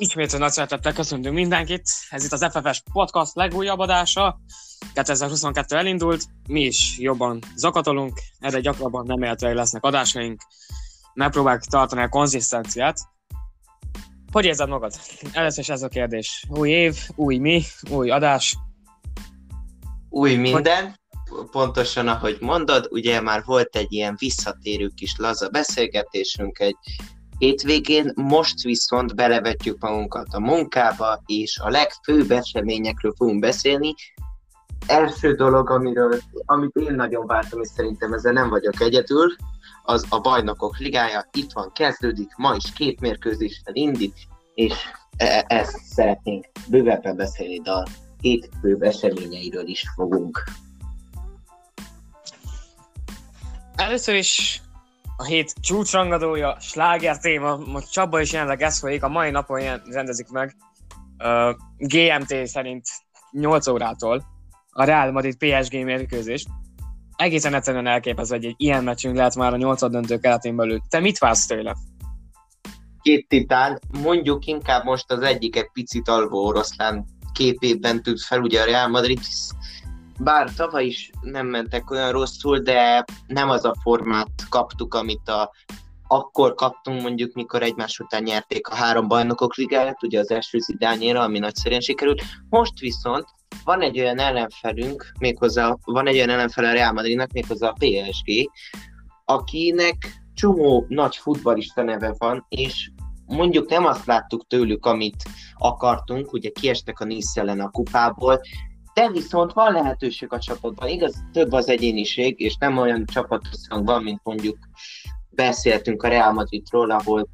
Ismét nagy szeretettel köszöntünk mindenkit. Ez itt az FFS Podcast legújabb adása. 2022 elindult, mi is jobban zakatolunk, egyre gyakrabban nem élhetőek lesznek adásaink. Megpróbáljuk tartani a konzisztenciát. Hogy érzed magad? Először is ez a kérdés. Új év, új mi, új adás. Új minden, pontosan ahogy mondod, ugye már volt egy ilyen visszatérő kis laza beszélgetésünk egy hétvégén, most viszont belevetjük magunkat a munkába, és a legfőbb eseményekről fogunk beszélni. Első dolog, amiről, amit én nagyon vártam, és szerintem ezzel nem vagyok egyedül, az a Bajnokok Ligája. Itt van, kezdődik, ma is két mérkőzéssel indít, és e- ezt szeretnénk bővebben beszélni, de a két főbb eseményeiről is fogunk. Először is a hét csúcsrangadója, sláger téma, most Csaba is jelenleg ez folyik, a mai napon ilyen rendezik meg. Uh, GMT szerint 8 órától a Real Madrid PSG mérkőzés. Egészen egyszerűen elképesztő, hogy egy ilyen meccsünk lehet már a 8 döntő keretén belül. Te mit vársz tőle? Két titán, mondjuk inkább most az egyik egy picit alvó oroszlán képében tűnt fel, ugye a Real Madrid bár tavaly is nem mentek olyan rosszul, de nem az a formát kaptuk, amit a, akkor kaptunk mondjuk, mikor egymás után nyerték a három bajnokok ligáját, ugye az első zidányéra, ami nagyszerűen sikerült. Most viszont van egy olyan ellenfelünk, méghozzá van egy olyan ellenfel a Real Madridnak, méghozzá a PSG, akinek csomó nagy futballista neve van, és mondjuk nem azt láttuk tőlük, amit akartunk, ugye kiestek a Nice ellen a kupából, de viszont van lehetőség a csapatban, igaz, több az egyéniség, és nem olyan csapatösszhang van, mint mondjuk beszéltünk a Real Madridról, ahol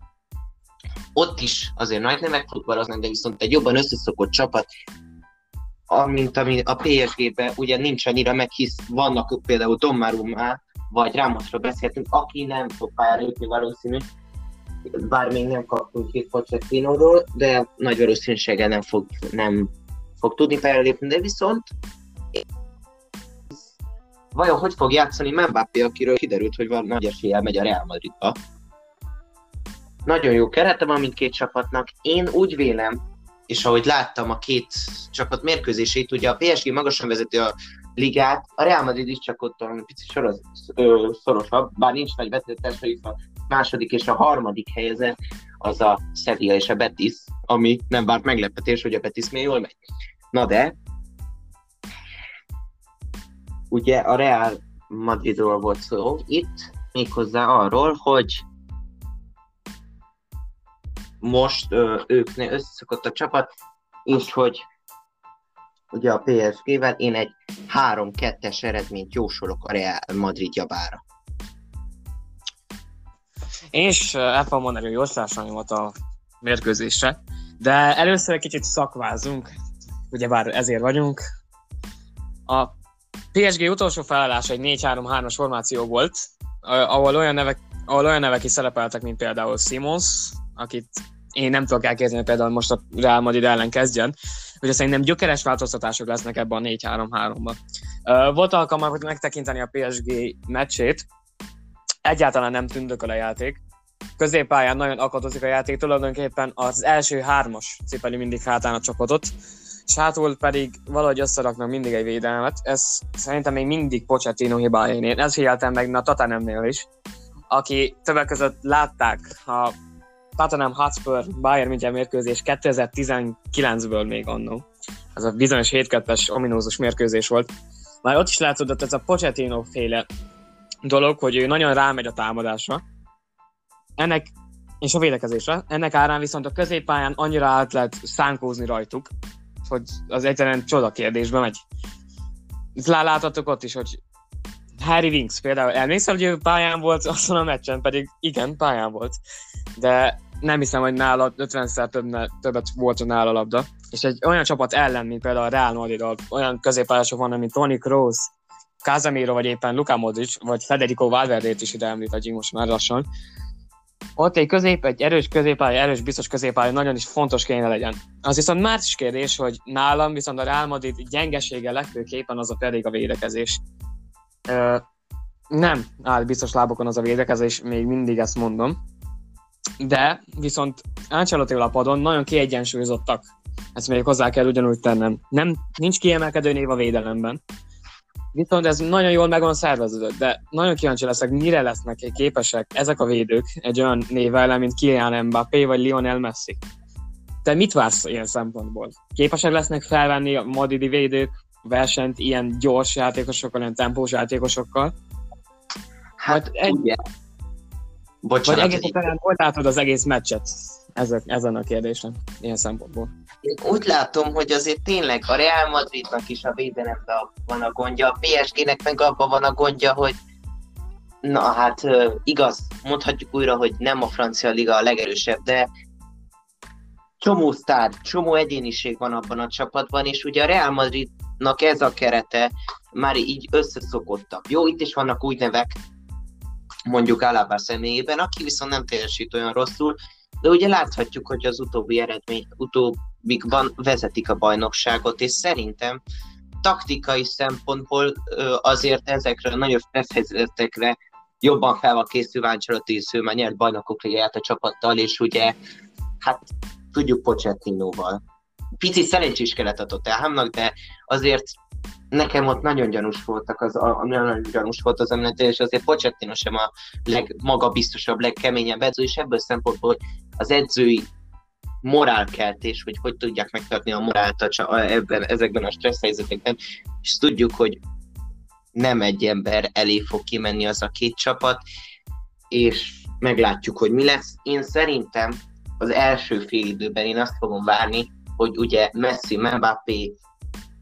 ott is azért nagy nevek futballoznak, de viszont egy jobban összeszokott csapat, mint ami a PSG-ben ugye nincs annyira meg, hisz vannak például Donnarumma, vagy Ramosról beszéltünk, aki nem fog pályára jutni valószínű, bár még nem kaptunk két Pochettino-ról, de nagy valószínűséggel nem fog, nem fog tudni pályára lépni, de viszont vajon hogy fog játszani Mbappé, akiről kiderült, hogy van nagy eséllyel megy a Real Madridba. Nagyon jó kerete van mindkét csapatnak. Én úgy vélem, és ahogy láttam a két csapat mérkőzését, ugye a PSG magasan vezeti a ligát, a Real Madrid is csak ott egy picit soros, ö, szorosabb, bár nincs nagy vezetés, hogy a második és a harmadik helyezett az a Sevilla és a Betis, ami nem várt meglepetés, hogy a Betis még jól megy. Na de, ugye a Real Madridról volt szó itt, méghozzá arról, hogy most ö, ők ne összeszokott a csapat, és hogy ugye a PSG-vel én egy 3-2-es eredményt jósolok a Real Madrid javára. Én is el fogom mondani a jóslásanyomat a mérkőzésre, de először egy kicsit szakvázunk, ugyebár ezért vagyunk. A PSG utolsó felállása egy 4-3-3-as formáció volt, ahol olyan, nevek, ahol olyan nevek is szerepeltek, mint például Simons, akit én nem tudok elképzelni, például most a Real Madrid ellen kezdjen, hogy szerintem gyökeres változtatások lesznek ebben a 4-3-3-ban. Volt alkalmam, megtekinteni a PSG meccsét, egyáltalán nem tündököl a játék, középpályán nagyon akadozik a játék, tulajdonképpen az első hármas cipeli mindig hátán a csapatot, és hátul pedig valahogy összeraknak mindig egy védelmet. Ez szerintem még mindig Pochettino hibája. Én ezt figyeltem meg a Tatanemnél is, aki többek között látták a Tottenham Hotspur Bayern München mérkőzés 2019-ből még annó. Ez a bizonyos 7 ominózus mérkőzés volt. Már ott is látszódott ez a Pochettino féle dolog, hogy ő nagyon rámegy a támadásra. Ennek és a védekezésre. Ennek árán viszont a középpályán annyira át lehet szánkózni rajtuk, hogy az egyszerűen csoda kérdésbe megy. Láthatok ott is, hogy Harry Winks például, elmészem, hogy ő pályán volt azon a meccsen, pedig igen, pályán volt. De nem hiszem, hogy nála 50-szer több, többet volt a nála labda. És egy olyan csapat ellen, mint például a Real Madrid, olyan középpályások vannak, mint Tony Kroos, Casemiro, vagy éppen Luka Modric, vagy Federico Valverde-t is ide említhetjük most már lassan, ott egy közép, egy erős középpálya, erős biztos középpálya nagyon is fontos kéne legyen. Az viszont már is kérdés, hogy nálam viszont a Real Madrid gyengesége legfőképpen az a pedig a védekezés. Ö, nem áll biztos lábokon az a védekezés, még mindig ezt mondom. de viszont Ancelotti a padon nagyon kiegyensúlyozottak. Ezt még hozzá kell ugyanúgy tennem. Nem, nincs kiemelkedő név a védelemben. Viszont ez nagyon jól meg van szerveződött, de nagyon kíváncsi leszek, mire lesznek képesek ezek a védők egy olyan név ellen, mint Kylian Mbappé vagy Lionel Messi. Te mit vársz ilyen szempontból? Képesek lesznek felvenni a madidi védők versenyt ilyen gyors játékosokkal, ilyen tempós játékosokkal? Hát egy... ugye. Bocsánat, vagy egész egyszerűen hogy látod az egész meccset ezek, ezen a kérdésen, ilyen szempontból? Én úgy látom, hogy azért tényleg a Real Madridnak is a védelemben van a gondja, a PSG-nek meg abban van a gondja, hogy na hát igaz, mondhatjuk újra, hogy nem a francia liga a legerősebb, de csomó sztár, csomó egyéniség van abban a csapatban, és ugye a Real Madridnak ez a kerete már így összeszokottak. Jó, itt is vannak új nevek, mondjuk Alaba személyében, aki viszont nem teljesít olyan rosszul, de ugye láthatjuk, hogy az utóbbi eredmény, utóbbikban vezetik a bajnokságot, és szerintem taktikai szempontból azért ezekre a nagyobb helyzetekre jobban fel van készülve Ancelotti, ő már nyert bajnokok ligáját a csapattal, és ugye hát tudjuk Pochettinóval. Pici szerencsés kellett a Tottenhamnak, de azért nekem ott nagyon gyanús voltak az, a, nagyon gyanús volt az említő, és azért Pochettino sem a legmagabiztosabb, legkeményebb edző, és ebből szempontból az edzői morálkeltés, hogy hogy tudják megtartani a morált ebben, ezekben a stressz helyzetekben, és tudjuk, hogy nem egy ember elé fog kimenni az a két csapat, és meglátjuk, hogy mi lesz. Én szerintem az első fél időben én azt fogom várni, hogy ugye Messi, Mbappé,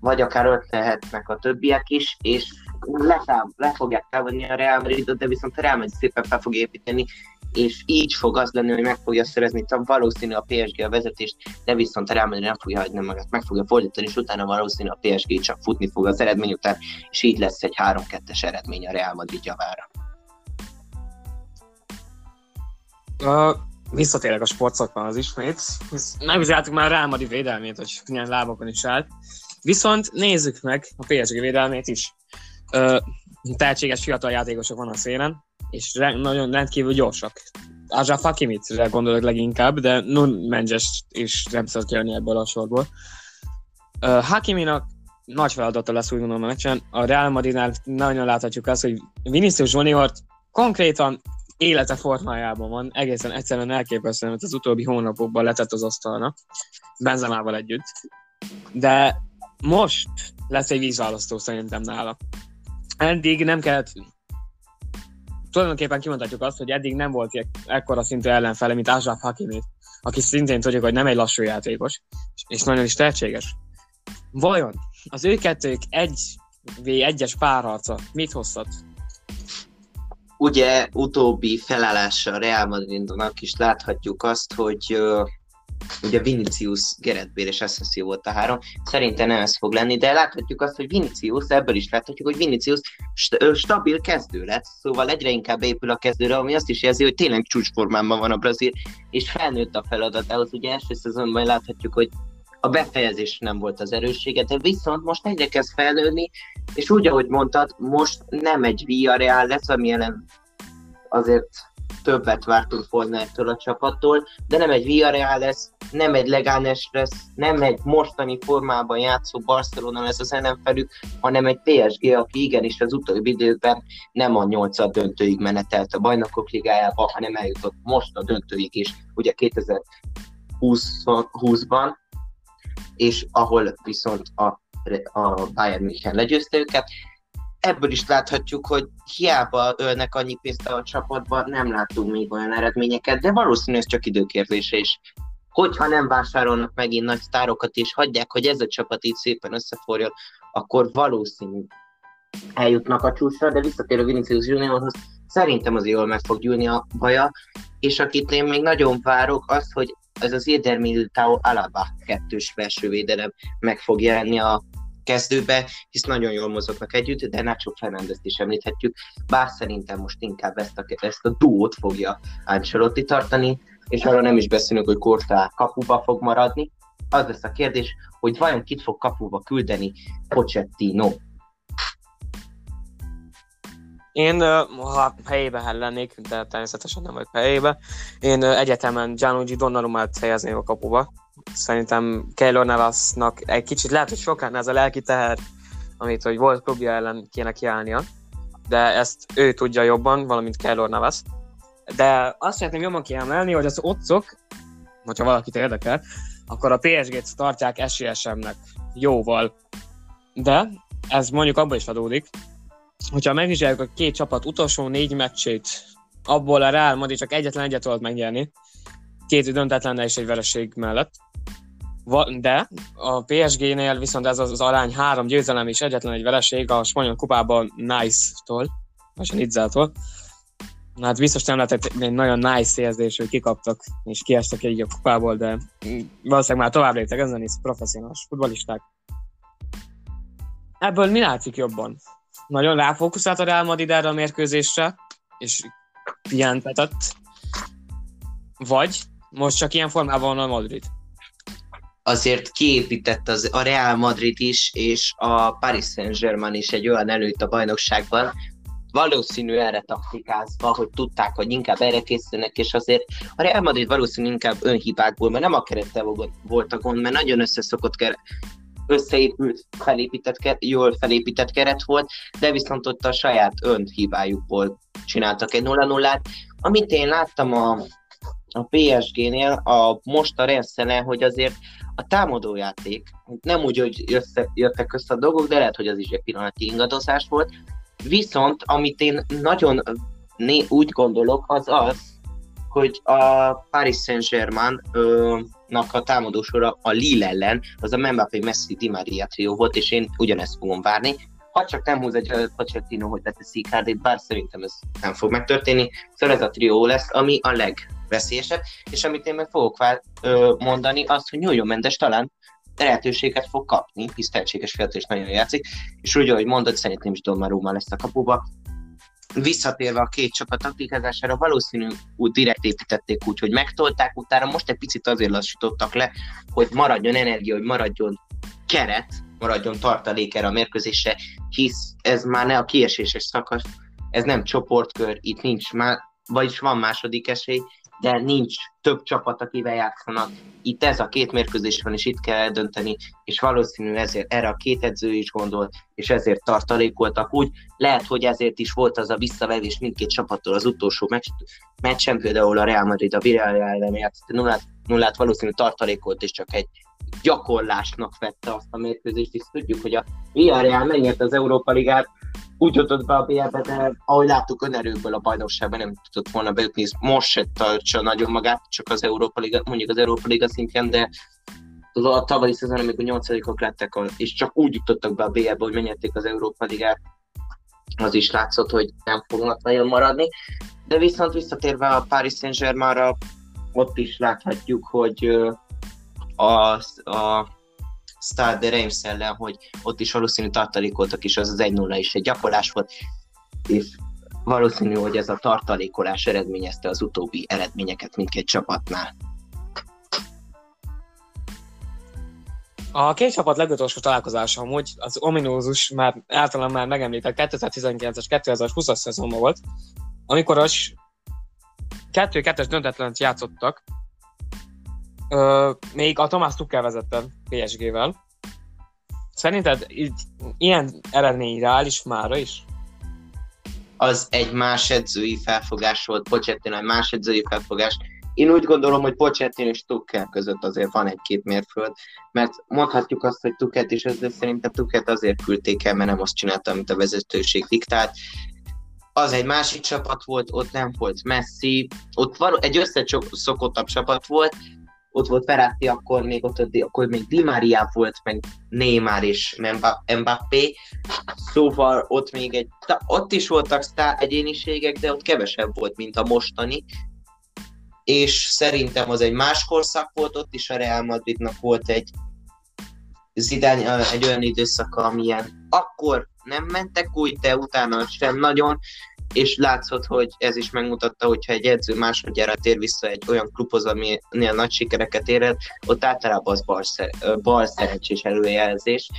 vagy akár ötlehetnek a többiek is, és le, le fogják távolni a Real Madridot, de viszont a Real Madrid szépen fel fog építeni, és így fog az lenni, hogy meg fogja szerezni, valószínű a PSG a vezetést, de viszont a Madrid nem fogja hagyni magát, meg fogja fordítani, és utána valószínű a PSG csak futni fog az eredmény után, és így lesz egy 3-2-es eredmény a Real Madrid javára. Uh, visszatérek a sportszakmához ismét. Megvizsgáltuk már a Real Madrid védelmét, hogy milyen lábokon is állt. Viszont nézzük meg a PSG védelmét is. Ö, tehetséges fiatal játékosok van a szélen, és re- nagyon rendkívül gyorsak. Azsa Fakimit gondolok leginkább, de Nun Menges is nem szokott kijönni ebből a sorból. Uh, Hakiminak nagy feladata lesz úgy gondolom a meccsen. A Real Madridnál nagyon láthatjuk azt, hogy Vinicius Junior konkrétan élete formájában van, egészen egyszerűen elképesztő, mert az utóbbi hónapokban letett az asztalnak, Benzemával együtt. De most lesz egy vízválasztó szerintem nála. Eddig nem kellett tulajdonképpen kimondhatjuk azt, hogy eddig nem volt ekkora szintű ellenfele, mint Azsaf Hakimi, aki szintén tudjuk, hogy nem egy lassú játékos, és nagyon is tehetséges. Vajon az ő kettők egy v egyes párharca mit hozhat? Ugye utóbbi felállása a Real Madridnak is láthatjuk azt, hogy ugye Vinicius, Gerett Bél és Assassi volt a három. Szerintem nem ez fog lenni, de láthatjuk azt, hogy Vinicius, ebből is láthatjuk, hogy Vinicius st- stabil kezdő lett, szóval egyre inkább épül a kezdőre, ami azt is jelzi, hogy tényleg csúcsformában van a brazil, és felnőtt a feladatához. Ugye első szezonban láthatjuk, hogy a befejezés nem volt az erőssége, de viszont most egyre kezd felnőni, és úgy, ahogy mondtad, most nem egy Villarreal lesz, ami ellen azért többet vártunk volna ettől a csapattól, de nem egy Villarreal lesz, nem egy Leganes lesz, nem egy mostani formában játszó Barcelona lesz az ellenfelük, hanem egy PSG, aki igenis az utóbbi időkben nem a nyolcad döntőig menetelt a bajnokok ligájába, hanem eljutott most a döntőig is, ugye 2020-ban, és ahol viszont a, a Bayern München legyőzte őket, ebből is láthatjuk, hogy hiába ölnek annyi pénzt a csapatban, nem látunk még olyan eredményeket, de valószínű ez csak időkérdése is. Hogyha nem vásárolnak megint nagy sztárokat, és hagyják, hogy ez a csapat így szépen összeforjon, akkor valószínű eljutnak a csúcsra, de visszatérő Vinicius Juniorhoz, szerintem az jól meg fog gyűlni a baja, és akit én még nagyon várok, az, hogy ez az Éder Militao Alaba kettős felső védelem meg fog jelenni a kezdőbe, hisz nagyon jól mozognak együtt, de Nacho Fernandez is említhetjük, bár szerintem most inkább ezt a, ezt a duót fogja Ancelotti tartani, és arra nem is beszélünk, hogy Kortá kapuba fog maradni. Az lesz a kérdés, hogy vajon kit fog kapuba küldeni Pochettino. Én, ha helyébe lennék, de természetesen nem vagy helyébe, én egyetemen Gianluigi Donnarumát helyezném a kapuba. Szerintem Keylor Navasnak egy kicsit lehet, hogy sok lenne ez a lelki teher, amit hogy volt klubja ellen kéne kiállnia, de ezt ő tudja jobban, valamint Keylor Navas. De azt szeretném jobban kiemelni, hogy az otcok, hogyha valakit érdekel, akkor a PSG-t tartják esélyesemmnek jóval. De ez mondjuk abból is adódik, hogyha megvizsgáljuk a két csapat utolsó négy meccsét, abból a Real Madrid csak egyetlen egyet tudott megnyerni, két döntetlen és egy vereség mellett. De a PSG-nél viszont ez az, arány három győzelem és egyetlen egy vereség a spanyol kupában Nice-tól, vagy a Nizzától. Hát biztos nem lehetett egy nagyon nice érzés, hogy kikaptak és kiestek egy a kupából, de valószínűleg már tovább léptek ezen is professzionális futbolisták. Ebből mi látszik jobban? nagyon ráfókuszált a Real Madrid erre a mérkőzésre, és pihentetett, vagy most csak ilyen formában van a Madrid? Azért kiépített az, a Real Madrid is, és a Paris Saint-Germain is egy olyan előtt a bajnokságban, valószínű erre taktikázva, hogy tudták, hogy inkább erre készülnek, és azért a Real Madrid valószínű inkább önhibákból, mert nem a kerettel volt a gond, mert nagyon összeszokott összeépült, felépített, jól felépített keret volt, de viszont ott a saját önhibájukból csináltak egy 0-0-át. Amit én láttam a, a PSG-nél, a most a rendszere, hogy azért a támadójáték, nem úgy, hogy össze, jöttek össze a dolgok, de lehet, hogy az is egy pillanati ingadozás volt. Viszont, amit én nagyon né, úgy gondolok, az az, hogy a Paris Saint-Germain nak a támadósora a Lille ellen, az a Mbappé Messi Di Maria trió volt, és én ugyanezt fogom várni. Ha csak nem húz egy Pochettino, hogy beteszi Icardi, bár szerintem ez nem fog megtörténni, szóval ez a trió lesz, ami a legveszélyesebb, és amit én meg fogok vár, ö, mondani, az, hogy Nyújjon Mendes talán lehetőséget fog kapni, hisz tehetséges fiatal is nagyon játszik, és úgy, ahogy mondod, szerintem is Donnarumma lesz a kapuba, visszatérve a két csapat taktikázására, valószínű úgy direkt építették úgy, hogy megtolták, utána most egy picit azért lassítottak le, hogy maradjon energia, hogy maradjon keret, maradjon tartalék erre a mérkőzésre, hisz ez már ne a kieséses szakasz, ez nem csoportkör, itt nincs már, vagyis van második esély, de nincs több csapat, akivel játszanak. Itt ez a két mérkőzés van, és itt kell eldönteni, és valószínű ezért erre a két edző is gondolt, és ezért tartalékoltak úgy. Lehet, hogy ezért is volt az a visszavevés mindkét csapattól az utolsó meccs, meccsen, például a Real Madrid a Villarreal ellen játszott, nullát, nullát valószínű tartalékolt, és csak egy gyakorlásnak vette azt a mérkőzést, és tudjuk, hogy a Villarreal megnyerte az Európa Ligát, úgy jutott be a BL-be, de ahogy láttuk, önerőből a bajnokságban nem tudott volna bejutni, most se tartsa nagyon magát, csak az Európa Liga, mondjuk az Európa Liga szintjén, de a tavalyi szezon, amikor nyolcadikok lettek, és csak úgy jutottak be a BL-be, hogy megnyerték az Európa Ligát, az is látszott, hogy nem fognak nagyon maradni. De viszont visszatérve a Paris Saint-Germainra, ott is láthatjuk, hogy a, a Stade Reims ellen, hogy ott is valószínű tartalékoltak, és az az 1-0 is egy gyakorlás volt, és valószínű, hogy ez a tartalékolás eredményezte az utóbbi eredményeket mindkét csapatnál. A két csapat legutolsó találkozása amúgy az ominózus, már általán már megemlített 2019-es, 2020-as szezonban volt, amikor az 2-2-es döntetlenet játszottak, Ö, még a Tomás Tuchel vezette PSG-vel. Szerinted így, ilyen eredmény reális mára is? Az egy más edzői felfogás volt, Pochettino egy más edzői felfogás. Én úgy gondolom, hogy Pochettino és Tuchel között azért van egy-két mérföld, mert mondhatjuk azt, hogy Tuchelt is, de szerintem Tuchelt azért küldték el, mert nem azt csinálta, amit a vezetőség diktált az egy másik csapat volt, ott nem volt Messi, ott való, egy összeszokottabb csapat volt, ott volt Ferrati, akkor még ott, akkor még Di Maria volt, meg Neymar és Mbappé, szóval ott még egy, ott is voltak sztár egyéniségek, de ott kevesebb volt, mint a mostani, és szerintem az egy más korszak volt, ott is a Real Madridnak volt egy Zidane egy olyan időszaka, amilyen akkor nem mentek úgy, de utána sem nagyon, és látszott, hogy ez is megmutatta, hogyha egy edző másodjára tér vissza egy olyan klubhoz, aminél nagy sikereket éred, ott általában az bal, szer- bal szerencsés előjelzés,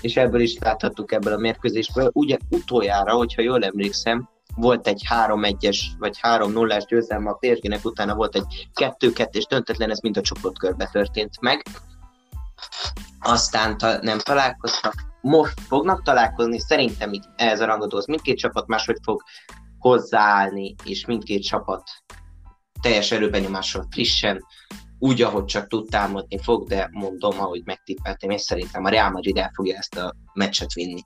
és ebből is láthattuk ebből a mérkőzésből. Ugye utoljára, hogyha jól emlékszem, volt egy 3-1-es vagy 3-0-es győzelme a PSG-nek, utána volt egy 2-2-es döntetlen, ez mind a csoportkörbe történt meg. Aztán ta- nem találkoztak. Most fognak találkozni, szerintem így ehhez a rangadóhoz mindkét csapat máshogy fog hozzáállni, és mindkét csapat teljes erőbenyomással frissen, úgy, ahogy csak tud támadni fog, de mondom, ahogy megtippeltem, és szerintem a Real Madrid el fogja ezt a meccset vinni.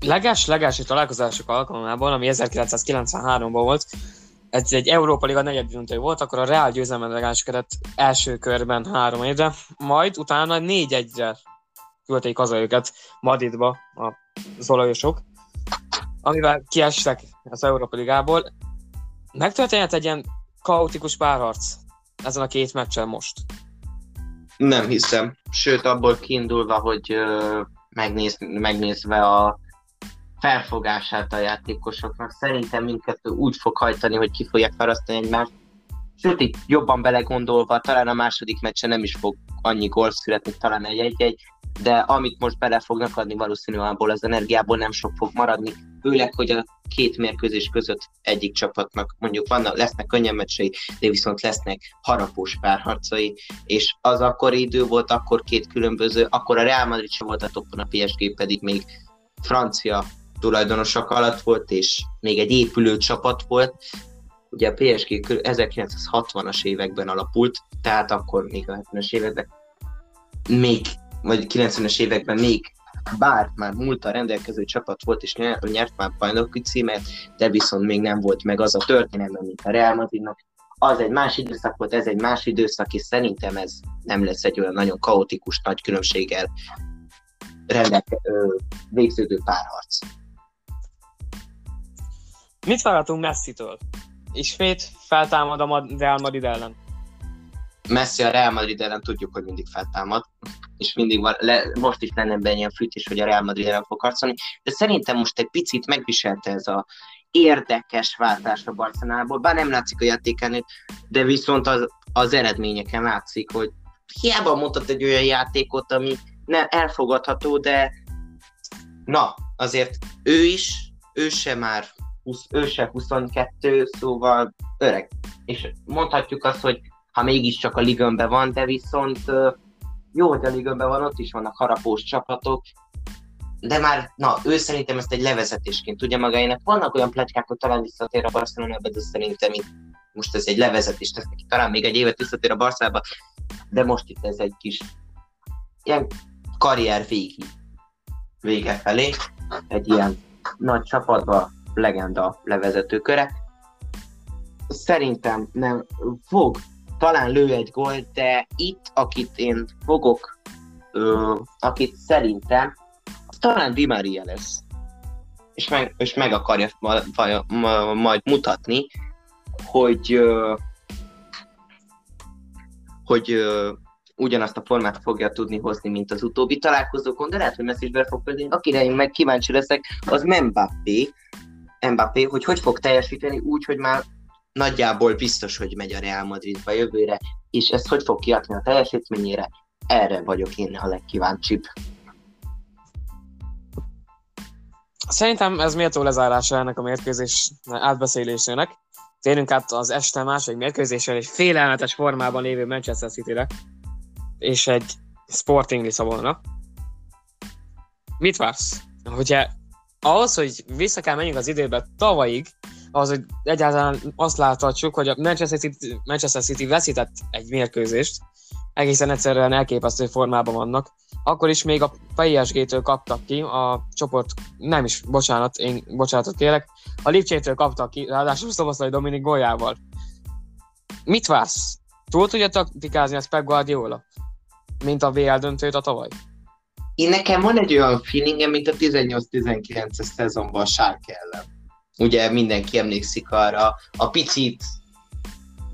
Leges, legelső találkozások alkalmával, ami 1993-ban volt, ez egy Európa Liga negyed döntő volt, akkor a Real győzelmen legácskedett első körben három évre, majd utána négy egyre küldték haza őket Madridba a zolajosok, amivel kiestek az Európa Ligából. Megtörténhet egy ilyen kaotikus párharc ezen a két meccsen most? Nem hiszem. Sőt, abból kiindulva, hogy megnéz, megnézve a felfogását a játékosoknak, szerintem mindkettő úgy fog hajtani, hogy ki fogják farasztani egymást. Sőt, itt jobban belegondolva, talán a második meccsen nem is fog annyi gól születni, talán egy-egy, de amit most bele fognak adni, valószínűleg abból az energiából nem sok fog maradni, főleg, hogy a két mérkőzés között egyik csapatnak mondjuk vannak, lesznek könnyen meccsei, de viszont lesznek harapós párharcai, és az akkor idő volt, akkor két különböző, akkor a Real Madrid sem volt a toppon, a PSG pedig még francia tulajdonosok alatt volt, és még egy épülő csapat volt. Ugye a PSG 1960-as években alapult, tehát akkor még a 70-es években még, vagy 90-es években még bár már múlt a rendelkező csapat volt, és nyert, már bajnoki címet, de viszont még nem volt meg az a történelme, mint a Real Madridnak. Az egy más időszak volt, ez egy más időszak, és szerintem ez nem lesz egy olyan nagyon kaotikus, nagy különbséggel rendelke, ö, végződő párharc. Mit várhatunk Messi-től? Ismét feltámad a Real Madrid ellen. Messi a Real Madrid ellen tudjuk, hogy mindig feltámad, és mindig van, le, most is lenne benne ilyen fűtés, hogy a Real Madrid ellen fog harcolni, de szerintem most egy picit megviselte ez a érdekes váltás a Barcelonából, bár nem látszik a játékán, de viszont az, az eredményeken látszik, hogy hiába mutat egy olyan játékot, ami nem elfogadható, de na, azért ő is, ő se már 20, ő se 22, szóval öreg. És mondhatjuk azt, hogy ha mégiscsak a ligönben van, de viszont jó, hogy a ligönben van, ott is vannak harapós csapatok, de már, na, ő szerintem ezt egy levezetésként tudja magáénak. Vannak olyan pletykák, hogy talán visszatér a Barcelonába, de szerintem itt most ez egy levezetés tesz neki, talán még egy évet visszatér a Barszába, de most itt ez egy kis ilyen karrier végi vége felé, egy ilyen nagy csapatba legenda levezető köre. Szerintem nem fog talán lő egy gól, de itt, akit én fogok, ö, akit szerintem, talán Di Maria lesz. És meg, és meg akarja ma, ma, ma, majd mutatni, hogy ö, hogy ö, ugyanazt a formát fogja tudni hozni, mint az utóbbi találkozókon, de lehet, hogy Messi is fog például. Akire én meg kíváncsi leszek, az Mbappé, Mbappé, hogy hogy fog teljesíteni úgy, hogy már nagyjából biztos, hogy megy a Real Madridba jövőre, és ezt hogy fog kiadni a teljesítményére, erre vagyok én a legkíváncsibb. Szerintem ez méltó lezárása ennek a mérkőzés átbeszélésének. Térünk át az este második mérkőzésre egy félelmetes formában lévő Manchester City-re, és egy Sporting Lisszabonra. Mit vársz? Hogyha ahhoz, hogy vissza kell menjünk az időbe tavalyig, az, hogy egyáltalán azt láthatjuk, hogy a Manchester City, Manchester City veszített egy mérkőzést, egészen egyszerűen elképesztő formában vannak. Akkor is még a PSG-től kaptak ki, a csoport, nem is, bocsánat, én bocsánatot kérek, a Lipcsétől kaptak ki, ráadásul Szoboszlai Dominik golyával. Mit vársz? Túl tudja taktikázni a Pep Guardiola? Mint a VL döntőt a tavaly? Én nekem van egy olyan feelingem, mint a 18-19-es szezonban a Sárke ellen. Ugye mindenki emlékszik arra a picit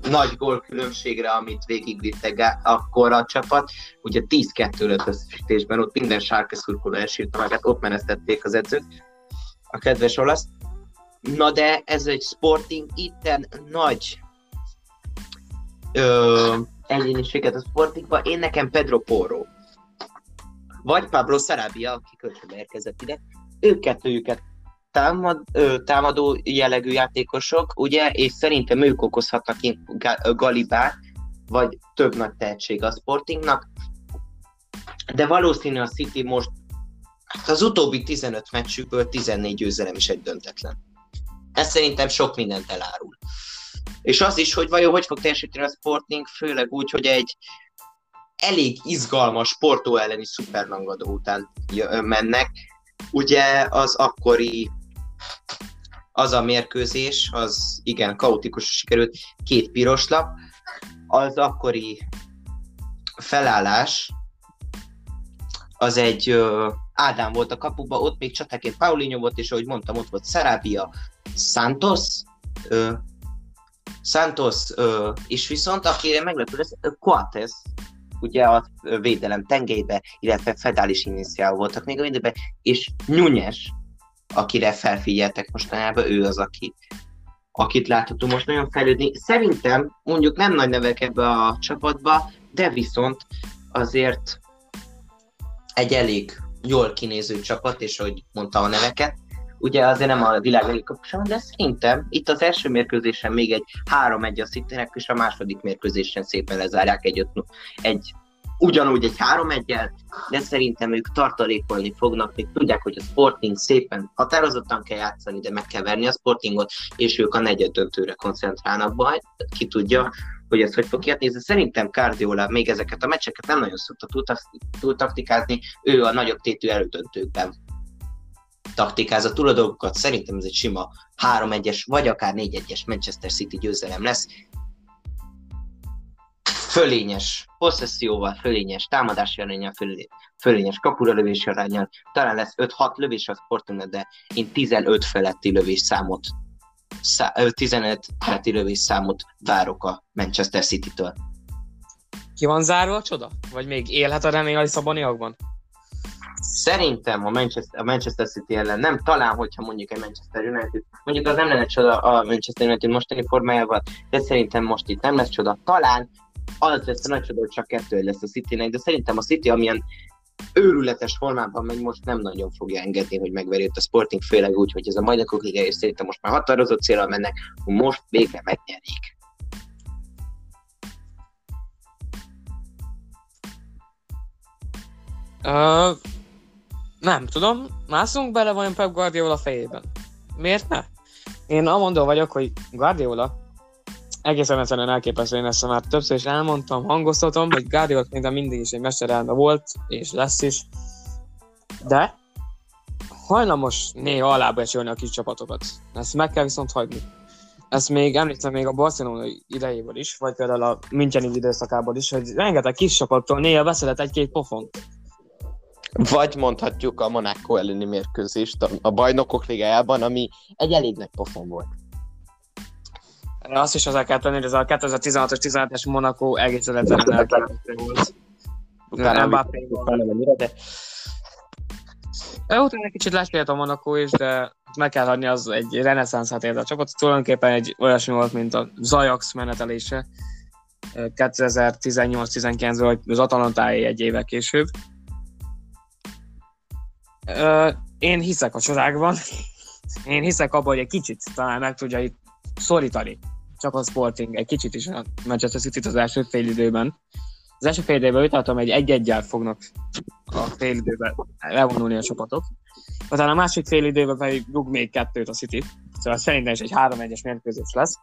nagy gólkülönbségre, amit végigvittek akkor a csapat. Ugye 10-2 lett összesítésben, ott minden sárka szurkoló elsírta meg, hát ott menesztették az edzőt, a kedves olasz. Na de ez egy sporting, itten nagy ö, egyéniséget a sportingban. Én nekem Pedro Porro vagy Pablo Sarabia, aki kölcsönbe érkezett ide. Ők kettőjüket támad, támadó jellegű játékosok, ugye, és szerintem ők okozhatnak galibát, vagy több nagy tehetség a Sportingnak. De valószínű a City most hát az utóbbi 15 meccsükből 14 győzelem is egy döntetlen. Ez szerintem sok mindent elárul. És az is, hogy vajon hogy fog teljesíteni a Sporting, főleg úgy, hogy egy elég izgalmas sportó elleni szuperlangadó után mennek. Ugye az akkori az a mérkőzés, az igen, kaotikus sikerült, két piros lap, az akkori felállás, az egy ö, Ádám volt a kapuba, ott még csataként Paulinho volt, és ahogy mondtam, ott volt Sarabia, Santos, ö, Santos, ö, és viszont akire meglepő lesz, Coates, ugye a védelem tengelybe, illetve Fedális iniciál voltak még a védelben, és Nyúnyes, akire felfigyeltek mostanában, ő az, aki, akit láthatunk most nagyon fejlődni. Szerintem mondjuk nem nagy nevek ebbe a csapatba, de viszont azért egy elég jól kinéző csapat, és hogy mondta a neveket, ugye azért nem a világ legjobb de szerintem itt az első mérkőzésen még egy 3-1 a city és a második mérkőzésen szépen lezárják egy, öt, egy ugyanúgy egy 3 1 de szerintem ők tartalékolni fognak, még tudják, hogy a Sporting szépen határozottan kell játszani, de meg kell verni a Sportingot, és ők a negyed döntőre koncentrálnak majd, ki tudja, hogy ez hogy fog kiadni. Szerintem Cardiola még ezeket a meccseket nem nagyon szokta túl taktikázni, ő a nagyobb tétű elődöntőkben taktikáz a dolgokat. Szerintem ez egy sima 3-1-es, vagy akár 4-1-es Manchester City győzelem lesz. Fölényes possesszióval, fölényes támadási arányjal, fölényes kapura lövési arányjal. Talán lesz 5-6 lövés a Sportingnak, de én 15 feletti lövés számot 15 feletti lövés számot várok a Manchester City-től. Ki van zárva a csoda? Vagy még élhet a remény a Lisszaboniakban? Szerintem a Manchester, a Manchester City ellen nem, talán, hogyha mondjuk egy Manchester United, mondjuk az nem lenne csoda a Manchester United mostani formájával, de szerintem most itt nem lesz csoda. Talán az lesz a nagy csoda, hogy csak kettő lesz a Citynek, de szerintem a City, amilyen őrületes formában megy, most nem nagyon fogja engedni, hogy megverjék a Sporting, főleg úgy, hogy ez a Majdakok Liga, és szerintem most már határozott célra mennek, hogy most végre megnyerik. Uh, nem tudom, mászunk bele vajon Pep Guardiola fejében? Miért ne? Én amondó vagyok, hogy Guardiola egészen egyszerűen elképesztő, én ezt már többször is elmondtam, hangoztatom, hogy Guardiola minden mindig is egy mesterelme volt, és lesz is, de hajlamos néha alábecsülni a kis csapatokat. Ezt meg kell viszont hagyni. Ezt még említem még a Barcelona idejéből is, vagy például a Müncheni időszakából is, hogy rengeteg kis csapattól néha beszedett egy-két pofont. Vagy mondhatjuk a Monaco elleni mérkőzést a bajnokok ligájában, ami egy elég nagy pofon volt. Azt is hozzá kell tenni, hogy ez a 2016-os 17-es Monaco egész elképesztő volt. Utána Mbappé de... Utána egy kicsit lesért a Monaco is, de meg kell hagyni, az egy reneszánszát ért a csapat. Tulajdonképpen egy olyasmi volt, mint a Zajax menetelése 2018-19-ből, vagy az Atalantáé egy éve később. Én hiszek a csodákban. Én hiszek abban, hogy egy kicsit talán meg tudja itt szorítani csak a Sporting egy kicsit is a Manchester city az első fél időben. Az első fél időben úgy hogy egy egyel fognak a fél időben levonulni a csapatok. Aztán a másik fél időben pedig rúg még kettőt a City. Szóval szerintem is egy 3-1-es mérkőzés lesz.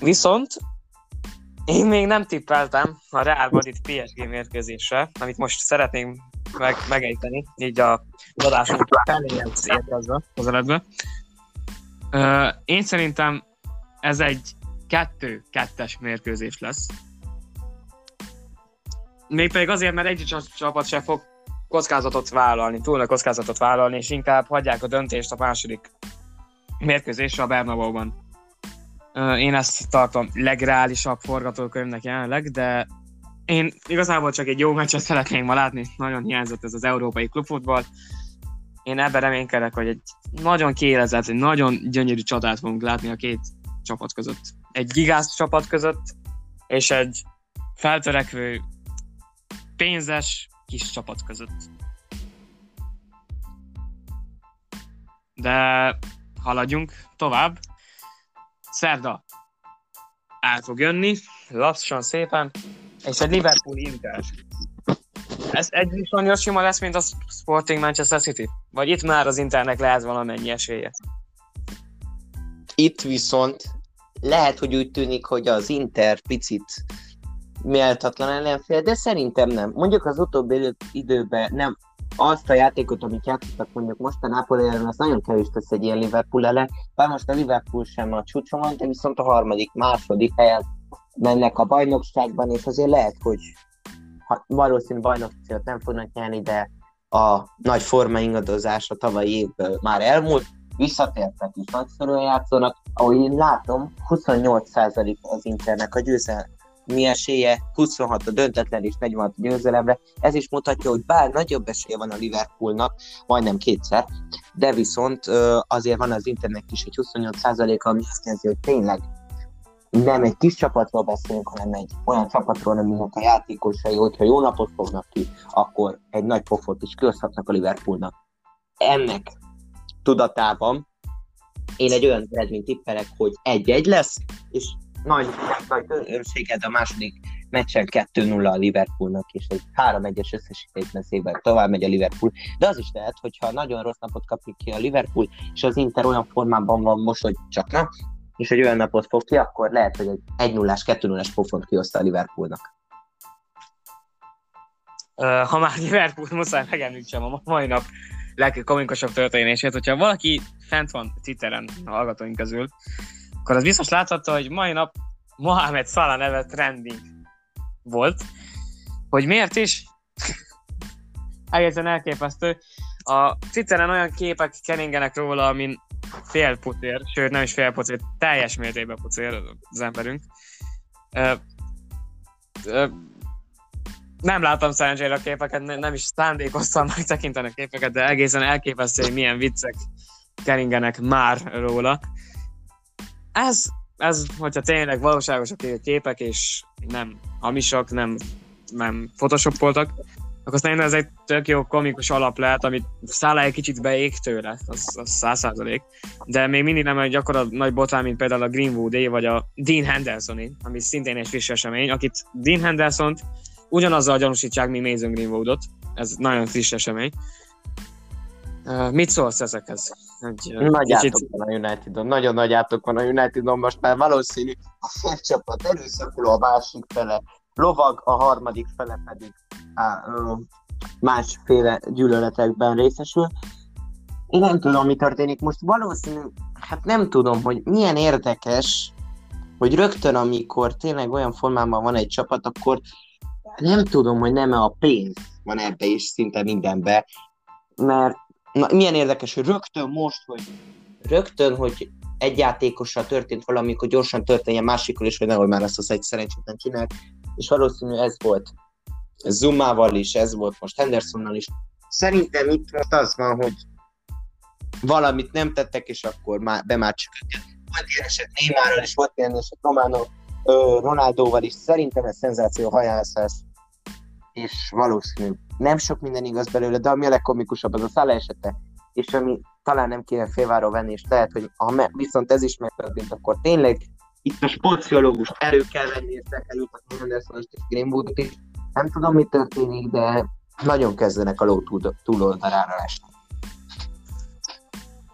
Viszont én még nem tippeltem a Real Madrid PSG mérkőzésre, amit most szeretném meg, megejteni, így a adásunk feléhez érkezve, közeledve. Uh, én szerintem ez egy kettő-kettes mérkőzés lesz. Mégpedig azért, mert egy csapat se fog kockázatot vállalni, túl a kockázatot vállalni, és inkább hagyják a döntést a második mérkőzésre a Bernabóban. Én ezt tartom legreálisabb forgatókönyvnek jelenleg, de én igazából csak egy jó meccset szeretnék ma látni, nagyon hiányzott ez az európai klubfutball. Én ebben reménykedek, hogy egy nagyon kiélezett, egy nagyon gyönyörű csatát fogunk látni a két csapat között. Egy gigász csapat között, és egy feltörekvő, pénzes, kis csapat között. De haladjunk tovább. Szerda el fog jönni, lassan szépen, és egy Liverpool Inter. Ez egy viszonylag sima lesz, mint a Sporting Manchester City? Vagy itt már az Internek lehet valamennyi esélye? Itt viszont lehet, hogy úgy tűnik, hogy az Inter picit méltatlan ellenfél, de szerintem nem. Mondjuk az utóbbi időben nem azt a játékot, amit játszottak mondjuk most a Napoli ellen, az nagyon kevés tesz egy ilyen Liverpool ellen, bár most a Liverpool sem a csúcson van, de viszont a harmadik, második helyen mennek a bajnokságban, és azért lehet, hogy ha, valószínű bajnokságot nem fognak nyerni, de a nagy forma ingadozás a tavalyi évből már elmúlt, visszatértek is nagyszerűen játszanak, ahogy én látom, 28% az Internek a győzelme mi esélye, 26 a döntetlen és 46 a győzelemre. Ez is mutatja, hogy bár nagyobb esélye van a Liverpoolnak, majdnem kétszer, de viszont azért van az internet is egy 28%-a, ami azt jelenti, hogy tényleg nem egy kis csapatról beszélünk, hanem egy olyan csapatról, aminek a játékosai, hogyha jó napot fognak ki, akkor egy nagy pofot is kihozhatnak a Liverpoolnak. Ennek tudatában én egy olyan eredményt tippelek, hogy egy-egy lesz, és nagy, nagy örömséged a második meccsen 2-0 a Liverpoolnak, és egy 3-1-es összesítés meszében tovább megy a Liverpool. De az is lehet, hogyha nagyon rossz napot kapjuk ki a Liverpool, és az Inter olyan formában van most, hogy csak na, és egy olyan napot fog ki, akkor lehet, hogy egy 1-0-ás, 2-0-ás pofont kihozta a Liverpoolnak. ha már Liverpool, muszáj megemlítsem a mai nap legkomikusabb történését, hogyha valaki fent van Twitteren a hallgatóink közül, akkor az biztos láthatta, hogy mai nap Mohamed Salah neve trending volt. Hogy miért is? Egészen elképesztő. A Twitteren olyan képek keringenek róla, amin fél putér, sőt nem is fél putér, teljes mértékben putér az emberünk. Ö, ö, nem láttam szerencsére a képeket, nem is szándékoztam megtekinteni a képeket, de egészen elképesztő, hogy milyen viccek keringenek már róla ez, ez, hogyha tényleg valóságosak a képek, és nem hamisak, nem, nem photoshopoltak, akkor szerintem ez egy tök jó komikus alap lehet, amit szállá egy kicsit beég tőle, az, száz százalék. De még mindig nem egy gyakora nagy botán, mint például a greenwood vagy a Dean henderson ami szintén egy friss esemény, akit Dean Henderson-t ugyanazzal gyanúsítják, mint Mason Greenwoodot. Ez nagyon friss esemény. Uh, mit szólsz ezekhez? Egy, nagy kicsit... átok van a Unitedon, nagyon nagy átok van a Unitedon, most már valószínű a fél csapat előszakul a másik fele, lovag, a harmadik fele pedig á, ö, másféle gyűlöletekben részesül. Én nem tudom, mi történik most. Valószínű, hát nem tudom, hogy milyen érdekes, hogy rögtön, amikor tényleg olyan formában van egy csapat, akkor nem tudom, hogy nem-e a pénz van ebbe is szinte mindenbe, mert Na, milyen érdekes, hogy rögtön most, hogy rögtön, hogy egy játékossal történt valami, hogy gyorsan történjen másikkal is, hogy nehogy már ezt az egy szerencsétlen csinál. És valószínű ez volt Zumával is, ez volt most Hendersonnal is. Szerintem itt most az van, hogy valamit nem tettek, és akkor már bemátsuk őket. Volt ilyen eset Neymarral, és volt ilyen eset Romano, Ronaldóval is. Szerintem ez szenzáció hajászás, és valószínű nem sok minden igaz belőle, de ami a legkomikusabb, az a Szala esete, és ami talán nem kéne félváról venni, és lehet, hogy ha me, viszont ez is megtörtént, akkor tényleg itt a sportfiológus elő kell venni, és le kell jutatni Henderson és Greenwoodot is. Nem tudom, mi történik, de nagyon kezdenek a ló túloldalára esni.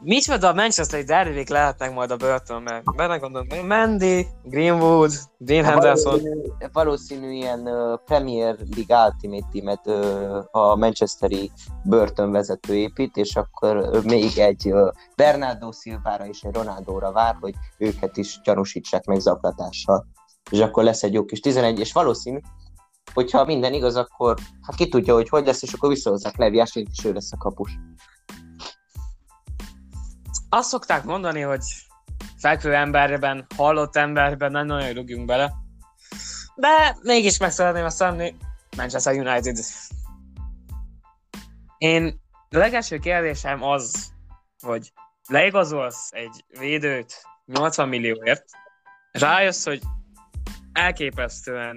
Micsoda a Manchester derbiik lehetnek majd a börtönben? Benne gondolom, Mandy, Greenwood, Dean Henderson. Valószínű, valószínű ilyen uh, Premier League Ultimate Teamet uh, a Manchesteri börtönvezető épít, és akkor uh, még egy uh, Bernardo Silvára és egy Ronaldóra vár, hogy őket is gyanúsítsák meg zaklatással. És akkor lesz egy jó kis 11, és valószínű, hogyha minden igaz, akkor hát ki tudja, hogy hogy lesz, és akkor visszahozzák Levi és ő lesz a kapus azt szokták mondani, hogy fekvő emberben, hallott emberben nem nagyon rúgjunk bele. De mégis meg szeretném azt mondani, Manchester United. Én a legelső kérdésem az, hogy leigazolsz egy védőt 80 millióért, rájössz, hogy elképesztően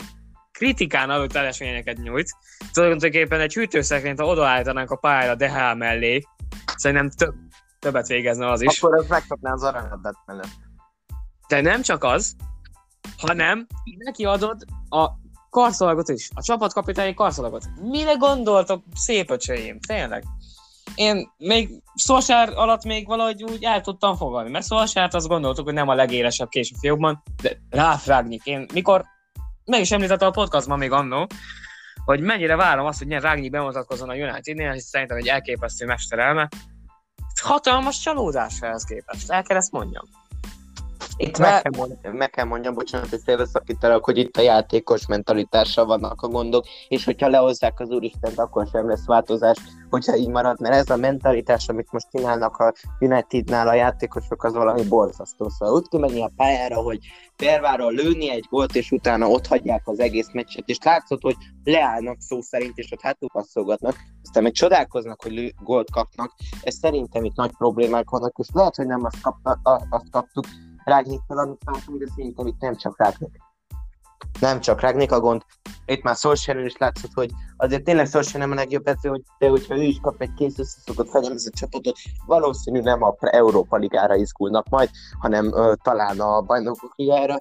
kritikán alul teljesményeket nyújt. Tulajdonképpen egy hűtőszekrényt, ha odaállítanánk a pályára DHL mellé, szerintem több, többet végezne az is. Akkor az megkapná az aranyadat mellett. De nem csak az, hanem neki adod a karszalagot is, a csapatkapitányi karszalagot. Mire gondoltok, szép öcsöim, tényleg? Én még Szolsár alatt még valahogy úgy el tudtam fogadni, mert Szolsárt azt gondoltuk, hogy nem a legélesebb kés a fiúkban, de ráfrágnyik. Én mikor, meg is említette a podcastban még annó, hogy mennyire várom azt, hogy ilyen Rágnyi bemutatkozzon a Unitednél, és szerintem egy elképesztő mesterelme. Hatalmas csalódás ehhez képest, el kell ezt mondjam. Itt meg, kell mondjam, meg kell mondjam, bocsánat, hogy félbeszakítalak, hogy itt a játékos mentalitással vannak a gondok, és hogyha lehozzák az úristent, akkor sem lesz változás, hogyha így marad, mert ez a mentalitás, amit most csinálnak a Unitednál a játékosok, az valami borzasztó. Szóval úgy kimenni a pályára, hogy Perváról lőni egy gólt, és utána ott hagyják az egész meccset, és látszott, hogy leállnak szó szerint, és ott hátul passzolgatnak, aztán meg csodálkoznak, hogy lő, gólt kapnak. Ez szerintem itt nagy problémák vannak, és lehet, hogy nem azt, kapta, azt kaptuk, Rágnikkal, amit vártunk, de szerintem itt nem csak Rágnik. Nem csak Rágnik a gond. Itt már Solskjaer is látszott, hogy azért tényleg Solskjaer nem a legjobb edző, hogy de hogyha ő is kap egy kész összeszokott fegyelmezett csapatot, valószínű nem a Európa Ligára izgulnak majd, hanem ö, talán a bajnokok ligára.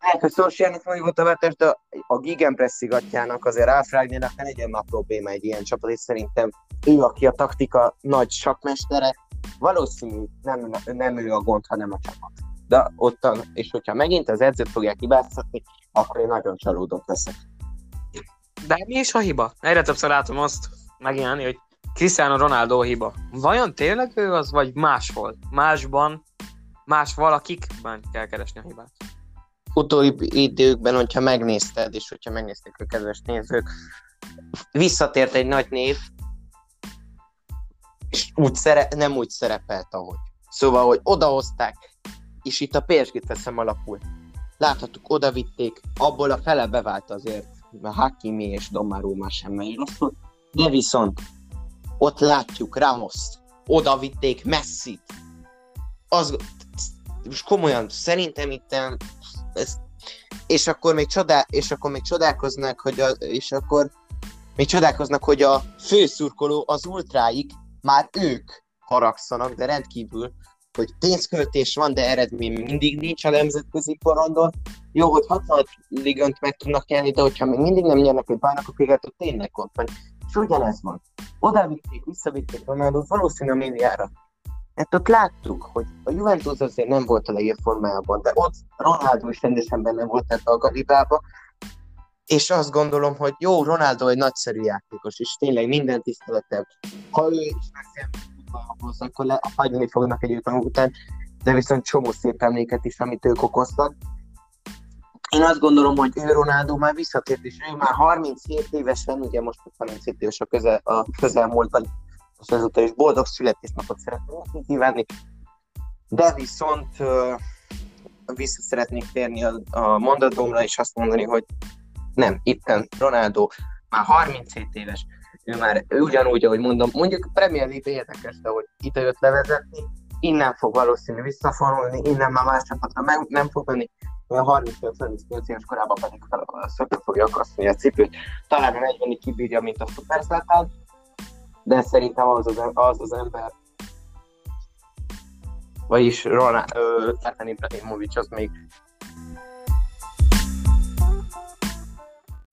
Lehet, hogy Solskjaernek van volt a vetés, de a Gigenpressigatjának azért Alfrágnének ne legyen már probléma egy ilyen csapat, és szerintem ő, aki a taktika nagy sakmestere, valószínű nem, nem ő a gond, hanem a csapat. De ottan, és hogyha megint az edzőt fogják hibáztatni, akkor én nagyon csalódott leszek. De mi is a hiba? Egyre többször látom azt megjelenni, hogy Cristiano Ronaldo hiba. Vajon tényleg ő az, vagy máshol? Másban, más valakikben kell keresni a hibát? Utóbbi időkben, hogyha megnézted, és hogyha megnézték a kedves nézők, visszatért egy nagy név, és úgy szere- nem úgy szerepelt, ahogy. Szóval, hogy odahozták, és itt a PSG-t veszem alapul. Láthattuk, odavitték, abból a fele bevált azért, mert Hakimi és Donnarumma sem megy rosszul, de viszont ott látjuk Ramos, odavitték Messi-t. Az, most komolyan, szerintem itt ez, és akkor még csodál, és akkor még csodálkoznak, hogy a, és akkor még csodálkoznak, hogy a főszurkoló az ultráik már ők haragszanak, de rendkívül, hogy pénzköltés van, de eredmény mindig nincs a nemzetközi porondon. Jó, hogy 66 ligant meg tudnak nyerni, de hogyha még mindig nem nyernek egy bajnokok ligát, ott tényleg ott van. És ugyanez van. Oda vitték, visszavitték Ronaldo, valószínű a milliára. Hát ott láttuk, hogy a Juventus azért nem volt a legjobb formájában, de ott Ronaldo is rendesen benne volt ebbe a galibába, és azt gondolom, hogy jó, Ronaldo egy nagyszerű játékos, és tényleg minden tiszteletem. Ha ő is messze ahhoz, akkor le, hagyni fognak egy után után, de viszont csomó szép emléket is, amit ők okoztak. Én azt gondolom, hogy ő Ronaldo már visszatért, és ő már 37 évesen, ugye most 37 éves a, közel, a közelmúltban, és ezúttal is boldog születésnapot szeretnék kívánni. De viszont vissza szeretnék térni a, a mondatomra, és azt mondani, hogy nem, itten Ronaldo már 37 éves, ő már ő ugyanúgy, ahogy mondom, mondjuk Premier League érdekes, de hogy itt jött levezetni, innen fog valószínű visszaforulni, innen már más csapatra meg, nem fog menni, a 35-38 éves korában pedig szökre fogja akasztani a cipőt. Talán a 40 kibírja, mint a szuperszátán, de szerintem az az, az, az ember, vagyis Ronald, Zlatan Ibrahimovic az még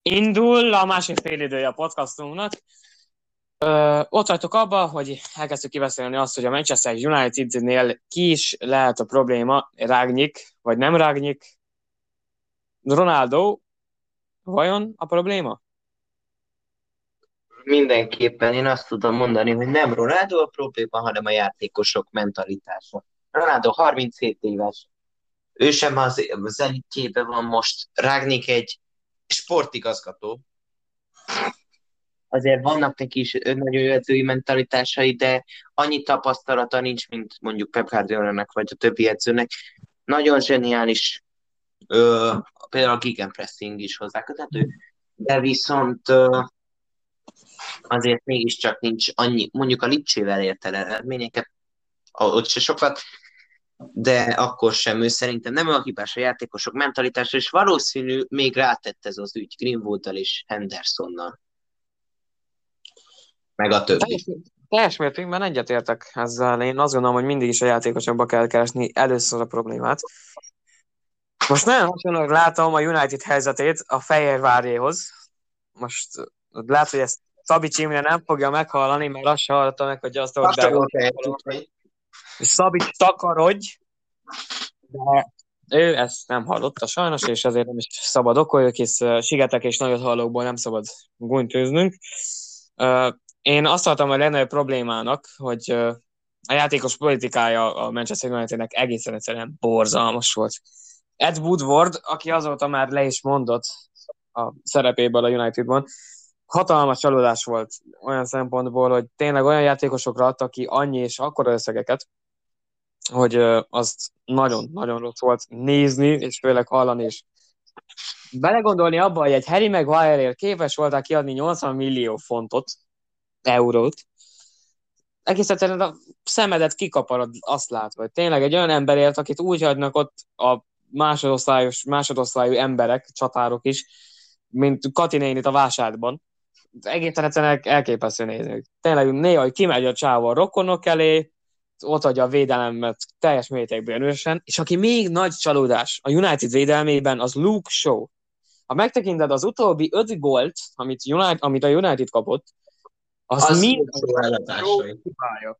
Indul a másik fél idője a podcastunknak. Ö, ott vagytok abba, hogy elkezdtük kiveszélni azt, hogy a Manchester United-nél ki is lehet a probléma, Rágnyik, vagy nem Rágnyik. Ronaldo, vajon a probléma? Mindenképpen én azt tudom mondani, hogy nem Ronaldo a probléma, hanem a játékosok mentalitása. Ronaldo 37 éves, ő sem az, az elitjében van most, Rágnik egy sportigazgató. Azért vannak neki is nagyon edzői mentalitásai, de annyi tapasztalata nincs, mint mondjuk Pep guardiola vagy a többi edzőnek. Nagyon zseniális, ö, például a gegenpressing is hozzáköthető, de viszont ö, azért mégiscsak nincs annyi, mondjuk a Lipcsével ért el eredményeket, ott se sokat, de akkor sem ő szerintem nem olyan hibás a játékosok mentalitása, és valószínű még rátett ez az ügy Greenwooddal és Hendersonnal. Meg a többi. Teljes, teljes mértékben egyetértek ezzel. Én azt gondolom, hogy mindig is a játékosokba kell keresni először a problémát. Most nagyon hasonlóan látom a United helyzetét a Fehérvárjéhoz. Most lehet, hogy ezt Szabi Csimre nem fogja meghallani, mert azt se hallotta meg, hogy Azt hogy hogy Szabi takarodj, de ő ezt nem hallotta sajnos, és ezért nem is szabad okoljak, hisz sigetek és nagyot hallókból nem szabad gúnytőznünk. Uh, én azt tartom a legnagyobb problémának, hogy a játékos politikája a Manchester Unitednek egészen egyszerűen borzalmas volt. Ed Woodward, aki azóta már le is mondott a szerepéből a Unitedban, hatalmas csalódás volt olyan szempontból, hogy tényleg olyan játékosokra adtak ki annyi és akkora összegeket, hogy azt nagyon-nagyon rossz volt nézni, és főleg hallani is. Belegondolni abba, hogy egy Harry Maguire-ért képes voltál kiadni 80 millió fontot, eurót, egész egyszerűen a szemedet kikaparod azt látva, hogy tényleg egy olyan emberért, akit úgy hagynak ott a másodosztályos, másodosztályú emberek, csatárok is, mint Kati nénit a vásárban. Egészen egyszerűen elképesztő nézni. Tényleg néha, hogy kimegy a csáva a rokonok elé, ott adja a védelemet teljes mértékben ősen, és aki még nagy csalódás a United védelmében, az Luke Shaw. Ha megtekinted az utóbbi öt gólt, amit, United, amit a United kapott, az, Az mind hibája.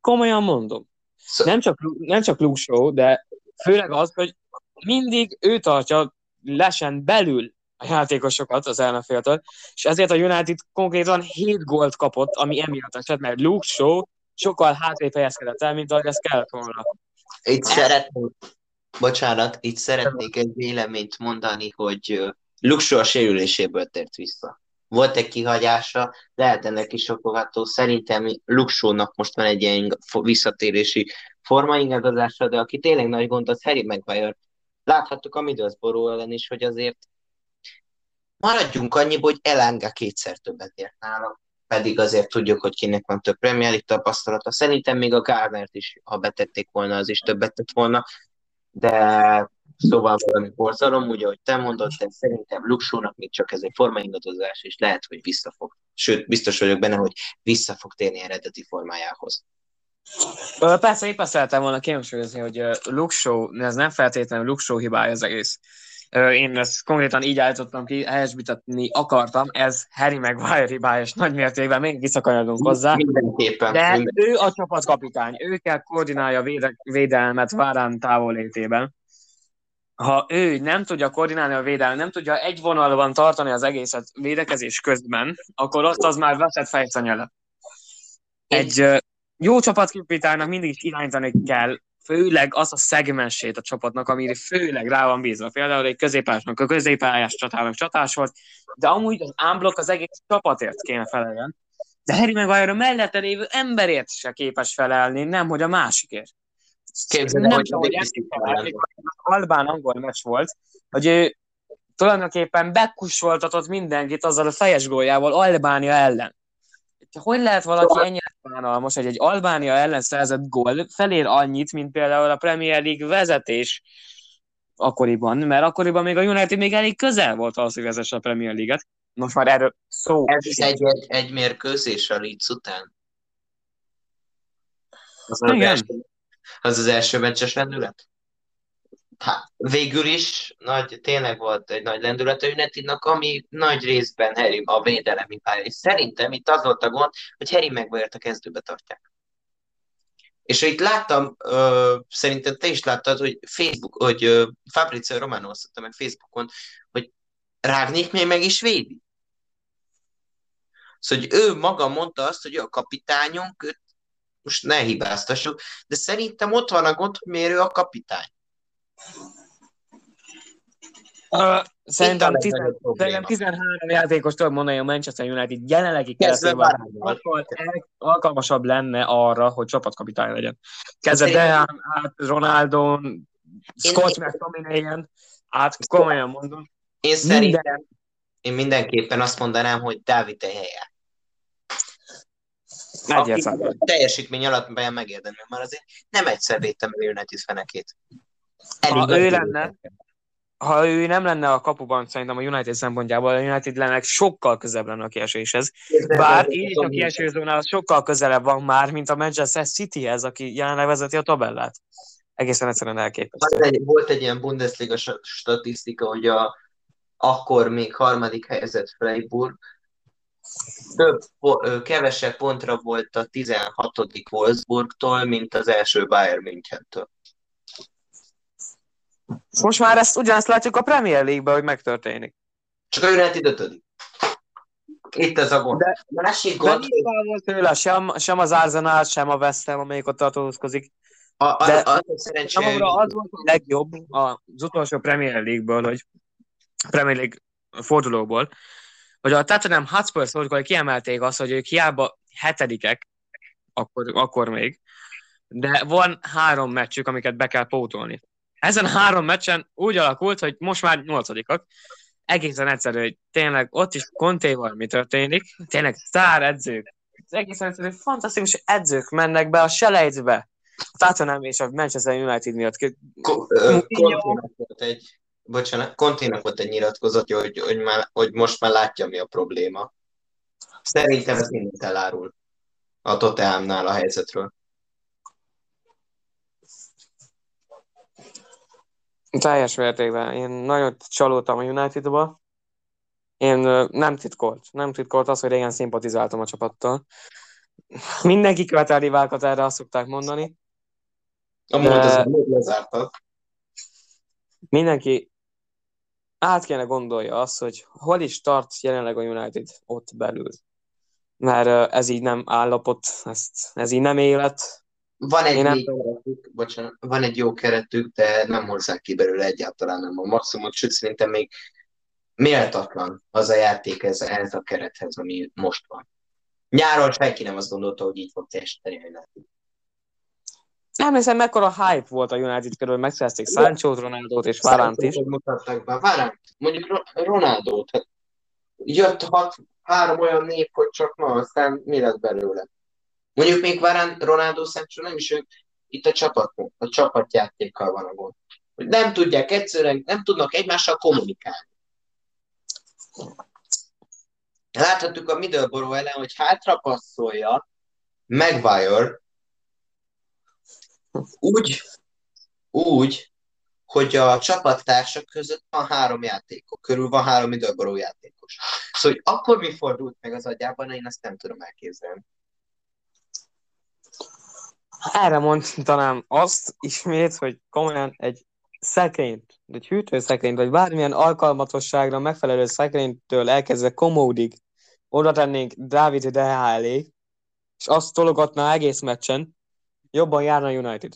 Komolyan mondom. Szó- Nem csak, nem csak Luke Shaw, de főleg az, hogy mindig ő tartja lesen belül a játékosokat az ellenféltől, és ezért a United konkrétan 7 gólt kapott, ami emiatt esett, mert Luke Shaw sokkal hátrébb helyezkedett el, mint ahogy ez kellett volna. Itt szeretnék, bocsánat, itt szeretnék egy véleményt mondani, hogy ö, Luxo a sérüléséből tért vissza. Volt egy kihagyása, lehet ennek is okogató. Szerintem Luxónak most van egy ilyen visszatérési formaingadozása, de aki tényleg nagy gond, az Harry Maguire. Láthattuk a Middlesbrough ellen is, hogy azért maradjunk annyiból, hogy Elanga kétszer többet ért nála, pedig azért tudjuk, hogy kinek van több Premier League tapasztalata. Szerintem még a Garnert is, ha betették volna, az is többet tett volna, de szóval valami borzalom, ugye, ahogy te mondod, de szerintem Luxónak még csak ez egy formaingadozás, és lehet, hogy visszafog. Sőt, biztos vagyok benne, hogy vissza fog térni eredeti formájához. Persze, épp azt szerettem volna kihangsúlyozni, hogy Shaw, ez nem feltétlenül Shaw hibája az egész. Én ezt konkrétan így állítottam ki, helyesbítetni akartam, ez Harry Maguire hibája, és nagy mértékben még visszakanyarunk hozzá. Mindenképpen. De minden- ő a csapatkapitány, ő kell koordinálja a véde- védelmet Várán távolétében. Ha ő nem tudja koordinálni a védelmet, nem tudja egy vonalban tartani az egészet védekezés közben, akkor ott az már veszett fejszanyele. Egy jó csapatkapitánynak mindig is irányítani kell, főleg az a szegmensét a csapatnak, amire főleg rá van bízva. Például egy középpályásnak a középpályás csatának csatás volt, de amúgy az ámblok az egész csapatért kéne feleljen. De Harry Maguire a mellette lévő emberért se képes felelni, nem hogy a másikért. Képzeld nem hogy tudom, hogy Davis emlékszel, albán-angol meccs volt, hogy ő tulajdonképpen bekkussoltatott mindenkit azzal a fejes góljával Albánia ellen. Hogy lehet valaki ennyire bánalmas, hogy egy Albánia ellen szerzett gól felér annyit, mint például a Premier League vezetés akkoriban, mert akkoriban még a United még elég közel volt ahhoz, hogy vezesse a Premier League-et. Most már erről szó. Ez egy, egy, egy mérkőzés a Leeds után. Az az, Igen. első, az az első meccses lendület? Hát, végül is nagy, tényleg volt egy nagy lendület a Unitednak, ami nagy részben Harry a védelemi pálya. És szerintem itt az volt a gond, hogy Harry maguire a kezdőbe tartják. És itt láttam, ö, szerintem te is láttad, hogy Facebook, hogy ö, Fabrizio Romano osztotta meg Facebookon, hogy Rágnék még meg is védi. Szóval, hogy ő maga mondta azt, hogy a kapitányunk, őt most ne hibáztassuk, de szerintem ott van a gond, hogy miért ő a kapitány. Ö, Szerintem, tizen, szerintem 13 játékos tudok mondani a Manchester United jelenlegi keretében sokkal el- alkalmasabb lenne arra, hogy csapatkapitány legyen. Kezdve Dehan, át Ronaldo, Scott McTominay-en, át komolyan mondom. Én szerintem, Minden. én mindenképpen azt mondanám, hogy Dávid helye. Egyértelmű. Aki teljesítmény alatt be megérdemli, mert azért nem egyszer védtem a United fenekét. Ha ő lenne, ha ő nem lenne a kapuban, szerintem a United szempontjából, a United lenne sokkal közebb lenne a kieséshez. Bár így is a kieső zónához sokkal közelebb van már, mint a Manchester Cityhez, aki jelenleg vezeti a tabellát. Egészen egyszerűen elképesztő. Volt egy, volt egy ilyen Bundesliga statisztika, hogy a, akkor még harmadik helyezett Freiburg több, kevesebb pontra volt a 16. Wolfsburgtól, mint az első Bayern Münchentől. Most már ezt ugyanezt látjuk a Premier League-ben, hogy megtörténik. Csak a United ötödik. Itt az a gond. De- Másik De gond, nincs távol tőle sem, sem az Arsenal, sem a West Ham, amelyik ott tartózkodik. a, a, de- a, a Számomra az volt a legjobb az utolsó Premier League-ből, hogy Premier League fordulóból, hogy a Tottenham Hotspur szurkolói kiemelték azt, hogy ők hiába hetedikek, akkor, akkor még, de van három meccsük, amiket be kell pótolni. Ezen a három meccsen úgy alakult, hogy most már nyolcadikak, egészen egyszerű, hogy tényleg ott is Contéval mi történik, tényleg sztár edzők, egészen egyszerű, fantasztikus edzők mennek be a selejtbe, a Tottenham és a Manchester United miatt. Ko-. Conténak volt egy, bocsánat, Conténak volt egy nyilatkozatja, hogy, hogy, már, hogy most már látja, mi a probléma. Szerintem ez mindent elárul a Tottenhamnál a helyzetről. Teljes mértékben. Én nagyon csalódtam a Unitedba. Én nem titkolt. Nem titkolt az, hogy régen szimpatizáltam a csapattal. Mindenki követel rivákat, erre azt szokták mondani. Amúgy De- még lezártad. Mindenki át kéne gondolja azt, hogy hol is tart jelenleg a United ott belül. Mert ez így nem állapot, ezt, ez így nem élet. Van egy nem- keretük, bocsánat, van egy jó keretük, de nem hozzák ki belőle egyáltalán nem a maximumot, sőt szerintem még méltatlan az a játék ez, ez a kerethez, ami most van. Nyáron senki nem azt gondolta, hogy így fog teljesíteni a United. Nem hiszem, mekkora hype volt a United körül, megszerezték Sancho-t, Ronaldot és Varánt is. Mutatták be. Varant, mondjuk Ro- Ronaldot. Jött hat, három olyan név, hogy csak na, aztán mi lett belőle. Mondjuk még Varant, Ronaldo Sancho nem is ők, itt a csapat, a csapatjátékkal van a gond. Nem tudják egyszerűen, nem tudnak egymással kommunikálni. Láthattuk a Middleborough ellen, hogy hátra passzolja Maguire úgy, úgy, hogy a csapattársak között van három játékos, körül van három Middleborough játékos. Szóval, hogy akkor mi fordult meg az agyában, én ezt nem tudom elképzelni. Erre mondanám azt ismét, hogy komolyan egy szekrényt, egy hűtőszekrényt, vagy bármilyen alkalmatosságra megfelelő szekrénytől elkezdve komódig oda tennénk Dávid De Gea elé, és azt tologatná egész meccsen, jobban járna a United.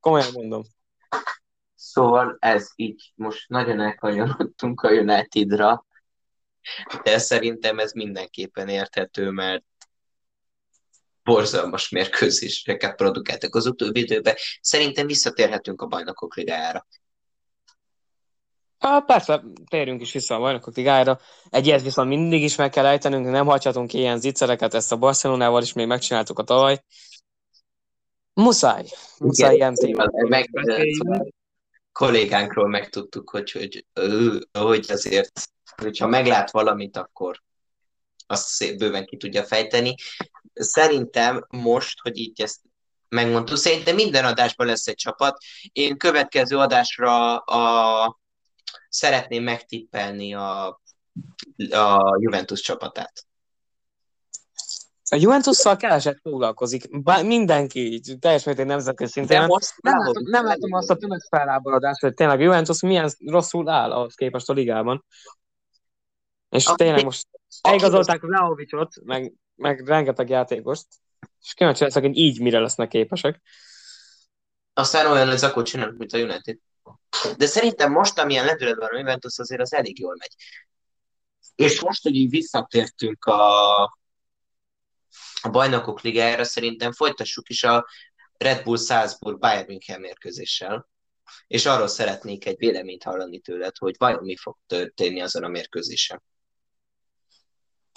Komolyan mondom. Szóval ez így, most nagyon elkanyarodtunk a Unitedra, de szerintem ez mindenképpen érthető, mert borzalmas mérkőzéseket produkáltak az utóbbi időben. Szerintem visszatérhetünk a bajnokok ligájára. Há, persze, térjünk is vissza a bajnokok ligájára. Egy ilyet viszont mindig is meg kell ejtenünk, nem hagyhatunk ki ilyen zicsereket, ezt a Barcelonával is még megcsináltuk a tavaly. Muszáj. Muszáj ilyen témáról meg, kollégánkról megtudtuk, hogy, hogy ő, hogy azért, hogyha meglát valamit, akkor azt szép bőven ki tudja fejteni. Szerintem most, hogy így ezt megmondtuk, szerintem minden adásban lesz egy csapat. Én következő adásra a, szeretném megtippelni a, a Juventus csapatát. A Juventusszal keveset foglalkozik. Bár mindenki, így, teljes mértékben nemzetközi szinten. Nem, most nem, látom, nem látom azt a tömeg felháborodást, hogy tényleg Juventus milyen rosszul áll ahhoz képest a ligában. És Aki- tényleg most eligazolták Vlahovicsot, meg, meg rengeteg játékost, és kíváncsi leszek, hogy így mire lesznek képesek. aztán olyan ez akkor csinálnak, mint a United. De szerintem most, amilyen lendületben a Juventus, azért az elég jól megy. És most, hogy így visszatértünk a, a bajnokok ligájára, szerintem folytassuk is a Red Bull Salzburg Bayern München mérkőzéssel. És arról szeretnék egy véleményt hallani tőled, hogy vajon mi fog történni azon a mérkőzésen.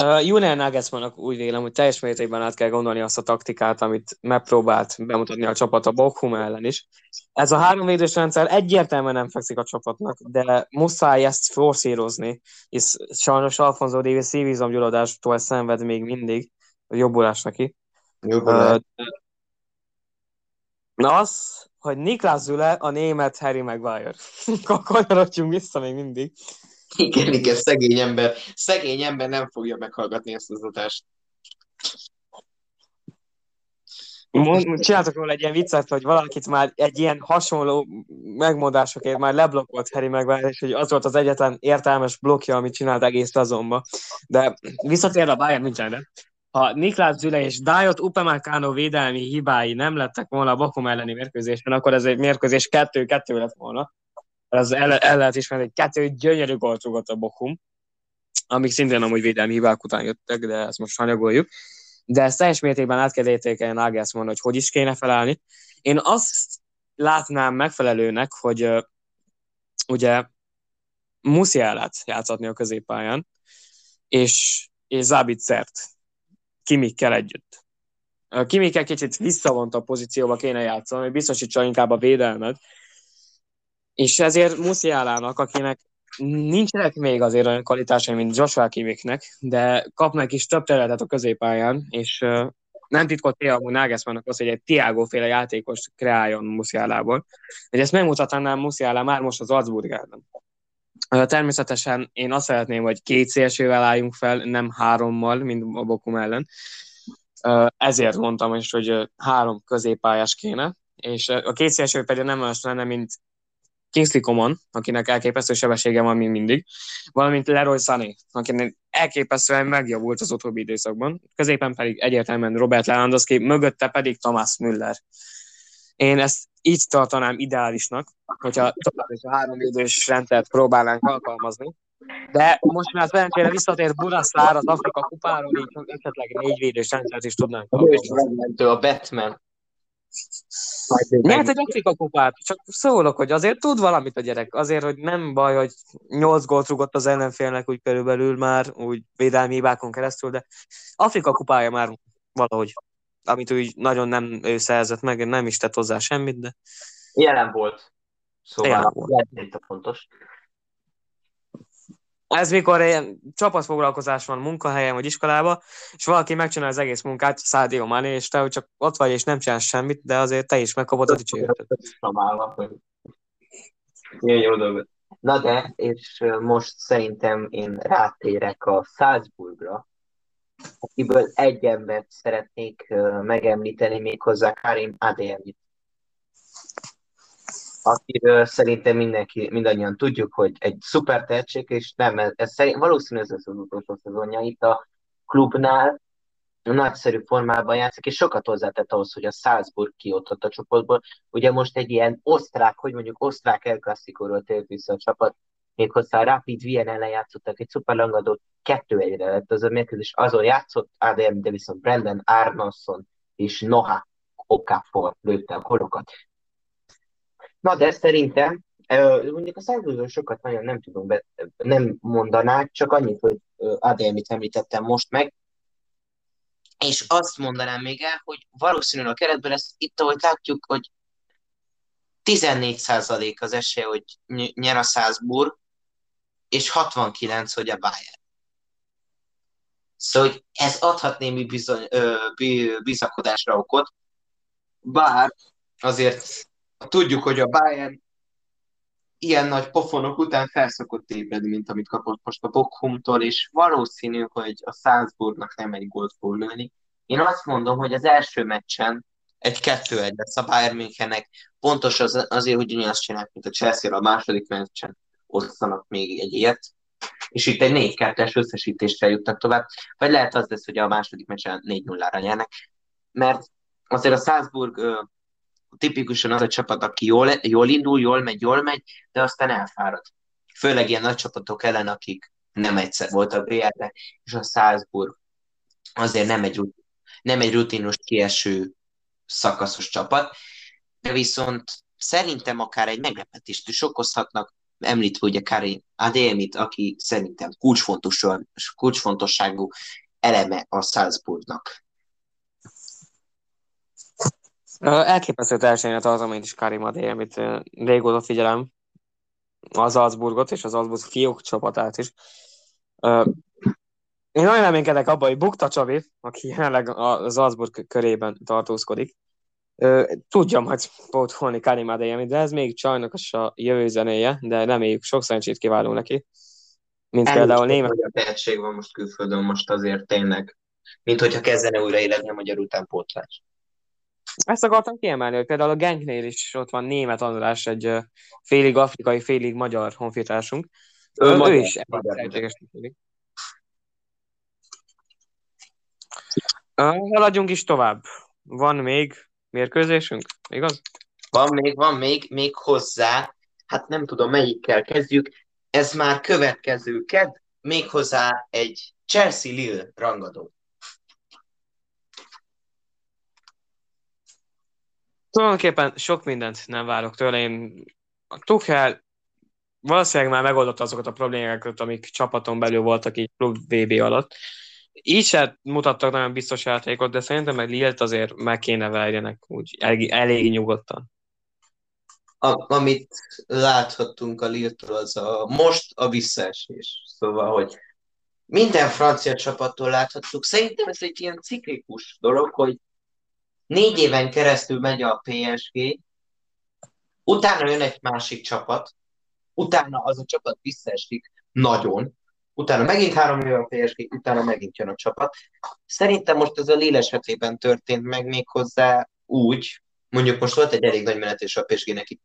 Uh, Julian Nagelsmannnak úgy vélem, hogy teljes mértékben át kell gondolni azt a taktikát, amit megpróbált bemutatni a csapat a Bochum ellen is. Ez a háromvédős rendszer egyértelműen nem fekszik a csapatnak, de muszáj ezt forszírozni, és sajnos Alfonso Davis szívizomgyulladástól szenved még mindig, jobbulás neki. Jobbulás. Uh, na az, hogy Niklas Züle a német Harry Maguire. Kanyarodjunk vissza még mindig. Igen, igen, szegény ember. Szegény ember nem fogja meghallgatni ezt az adást. Csináltak róla egy ilyen viccet, hogy valakit már egy ilyen hasonló megmondásokért már leblokkolt Harry Maguire, és hogy az volt az egyetlen értelmes blokja, amit csinált egész azonban. De visszatér a Bayern Münchenre. Ha Niklas Züle és Dajot Upamecano védelmi hibái nem lettek volna a Bakum elleni mérkőzésen, akkor ez egy mérkőzés kettő-kettő lett volna az el, el lehet ismerni, hogy kettő gyönyörű gólt a Bochum, amik szintén amúgy védelmi hibák után jöttek, de ezt most hanyagoljuk. De ezt teljes mértékben át kell értékelni Nagelsmann, hogy hogy is kéne felállni. Én azt látnám megfelelőnek, hogy uh, ugye Musiálát játszatni a középpályán, és, és Zabicert Kimikkel együtt. Kimikkel kicsit visszavonta a pozícióba kéne játszani, hogy biztosítsa inkább a védelmet, és ezért Musiálának, akinek nincsenek még azért olyan kvalitásai, mint Joshua Kimiknek, de kapnak is több területet a középpályán, és nem titkot amúgy Nagelsmannnak az, hogy egy Tiago féle játékos kreáljon Musiálából. Hogy ezt megmutatnám Musiálá már most az Salzburg ellen. Uh, természetesen én azt szeretném, hogy két szélsővel álljunk fel, nem hárommal, mint a Bokum ellen. Ezért mondtam is, hogy három középpályás kéne, és a két szélső pedig nem más lenne, mint Kingsley Coman, akinek elképesztő sebessége van még mindig, valamint Leroy Sané, akinek elképesztően megjavult az utóbbi időszakban, középen pedig egyértelműen Robert Lewandowski, mögötte pedig Thomas Müller. Én ezt így tartanám ideálisnak, hogyha tovább is a három idős rendszert próbálnánk alkalmazni. De most már szerencsére visszatért Buraszlár az Afrika kupáról, így esetleg négy védős rendszert is tudnánk. A Batman. Nyert egy Afrika kupát, csak szólok, hogy azért tud valamit a gyerek. Azért, hogy nem baj, hogy 8 gólt rugott az ellenfélnek úgy körülbelül már, úgy védelmi hibákon keresztül, de Afrika kupája már valahogy, amit úgy nagyon nem ő szerzett meg, nem is tett hozzá semmit, de... Jelen volt. Szóval Jelen volt. itt a fontos. Ez mikor ilyen csapatfoglalkozás van munkahelyen vagy iskolában, és valaki megcsinál az egész munkát, Szádió Mané, és te csak ott vagy és nem csinálsz semmit, de azért te is megkapod a dolog. Na de, és most szerintem én rátérek a Salzburgra, akiből egy embert szeretnék megemlíteni méghozzá Karim Adeyemit akiről szerintem mindenki, mindannyian tudjuk, hogy egy szuper tehetség, és nem, ez, szerint, valószínűleg ez az utolsó szezonja itt a klubnál, nagyszerű formában játszik, és sokat hozzátett ahhoz, hogy a Salzburg kijutott a csoportból. Ugye most egy ilyen osztrák, hogy mondjuk osztrák El Clasico-ról tért vissza a csapat, méghozzá a Rapid Wien ellen játszottak egy szuper langadót, kettő egyre lett az a mérkőzés, azon játszott ADM, de viszont Brandon Arnason és Noha Okafor lőtte a korokat. Na, de szerintem mondjuk a szándékról sokat nagyon nem tudom, be, nem mondanák, csak annyit, hogy ADM-it említettem most meg, és azt mondanám még el, hogy valószínűleg a keretben lesz itt, ahogy látjuk, hogy 14% az esély, hogy nyer a Salzburg, és 69, hogy a Bayern. Szóval hogy ez adhat némi bizony, ö, bizakodásra okot, bár azért tudjuk, hogy a Bayern ilyen nagy pofonok után felszokott ébredni, mint amit kapott most a Bockhumtól, és valószínű, hogy a Salzburgnak nem egy gólt fog lőni. Én azt mondom, hogy az első meccsen egy kettő egy lesz a Bayern Münchennek. Pontos az, azért, hogy azt csinálják, mint a Chelsea a második meccsen osztanak még egy ilyet, és itt egy 4-2-es összesítésre jutnak tovább, vagy lehet az lesz, hogy a második meccsen 4-0-ra nyernek, mert azért a Salzburg tipikusan az a csapat, aki jól, jól indul, jól megy, jól megy, de aztán elfárad. Főleg ilyen nagy csapatok ellen, akik nem egyszer voltak bl és a Salzburg azért nem egy, nem egy rutinos kieső szakaszos csapat, de viszont szerintem akár egy meglepetést is okozhatnak, említve ugye Karim Adémit, aki szerintem kulcsfontosságú eleme a Salzburgnak. Elképesztő teljesítményt az, amit is Karim Adémit régóta figyelem az Salzburgot és az Salzburg fiók csapatát is. Én nagyon reménykedek abban, hogy Bukta Csavi, aki jelenleg az Salzburg körében tartózkodik, tudja majd pótolni Karim Adeyemi, de ez még csajnos a jövő zenéje, de reméljük sok szerencsét kiváló neki. Mint Elég például német. a tehetség van most külföldön most azért tényleg. Mint hogyha kezdene újra életni a magyar utánpótlás. Ezt akartam kiemelni, hogy például a Genknél is ott van német András, egy félig afrikai, félig magyar honfitársunk. Ő, ő, ő is Haladjunk is tovább. Van még mérkőzésünk, igaz? Van még, van még, még hozzá, hát nem tudom melyikkel kezdjük, ez már következő ked, még hozzá egy Chelsea-Lille rangadó. Tulajdonképpen sok mindent nem várok tőle. Én a Tuchel valószínűleg már megoldotta azokat a problémákat, amik csapaton belül voltak így klub VB alatt. Így se mutattak nagyon biztos játékot, de szerintem meg Lilt azért meg kéne verjenek úgy elég, elég nyugodtan. A, amit láthattunk a Liltől, az a, most a visszaesés. Szóval, hogy minden francia csapattól láthattuk. Szerintem ez egy ilyen ciklikus dolog, hogy négy éven keresztül megy a PSG, utána jön egy másik csapat, utána az a csapat visszaesik nagyon, utána megint három éve a PSG, utána megint jön a csapat. Szerintem most ez a Lille esetében történt meg még hozzá úgy, mondjuk most volt egy elég nagy menetés a PSG-nek itt,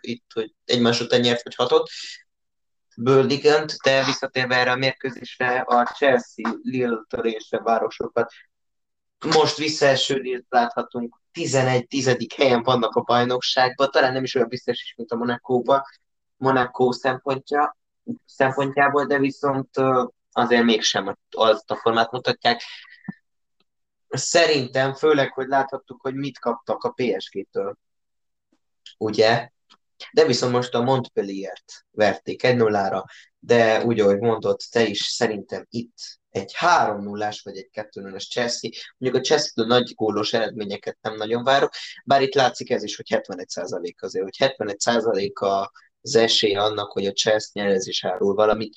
itt, hogy egymás után nyert vagy hatot, Bőligent, de visszatérve erre a mérkőzésre, a Chelsea Lille törésre városokat most visszaeső láthatunk, 11-10. helyen vannak a bajnokságban, talán nem is olyan biztos mint a Monakóban, Monaco szempontja, szempontjából, de viszont azért mégsem azt a formát mutatják. Szerintem, főleg, hogy láthattuk, hogy mit kaptak a PSG-től. Ugye? De viszont most a Montpellier-t verték 1 0 de úgy, ahogy mondott, te is szerintem itt egy 3-0-ás vagy egy 2-0-as Chelsea. Mondjuk a Chelsea-től nagy gólos eredményeket nem nagyon várok, bár itt látszik ez is, hogy 71% azért, hogy 71% az esély annak, hogy a Chelsea nyer, ez is árul valamit,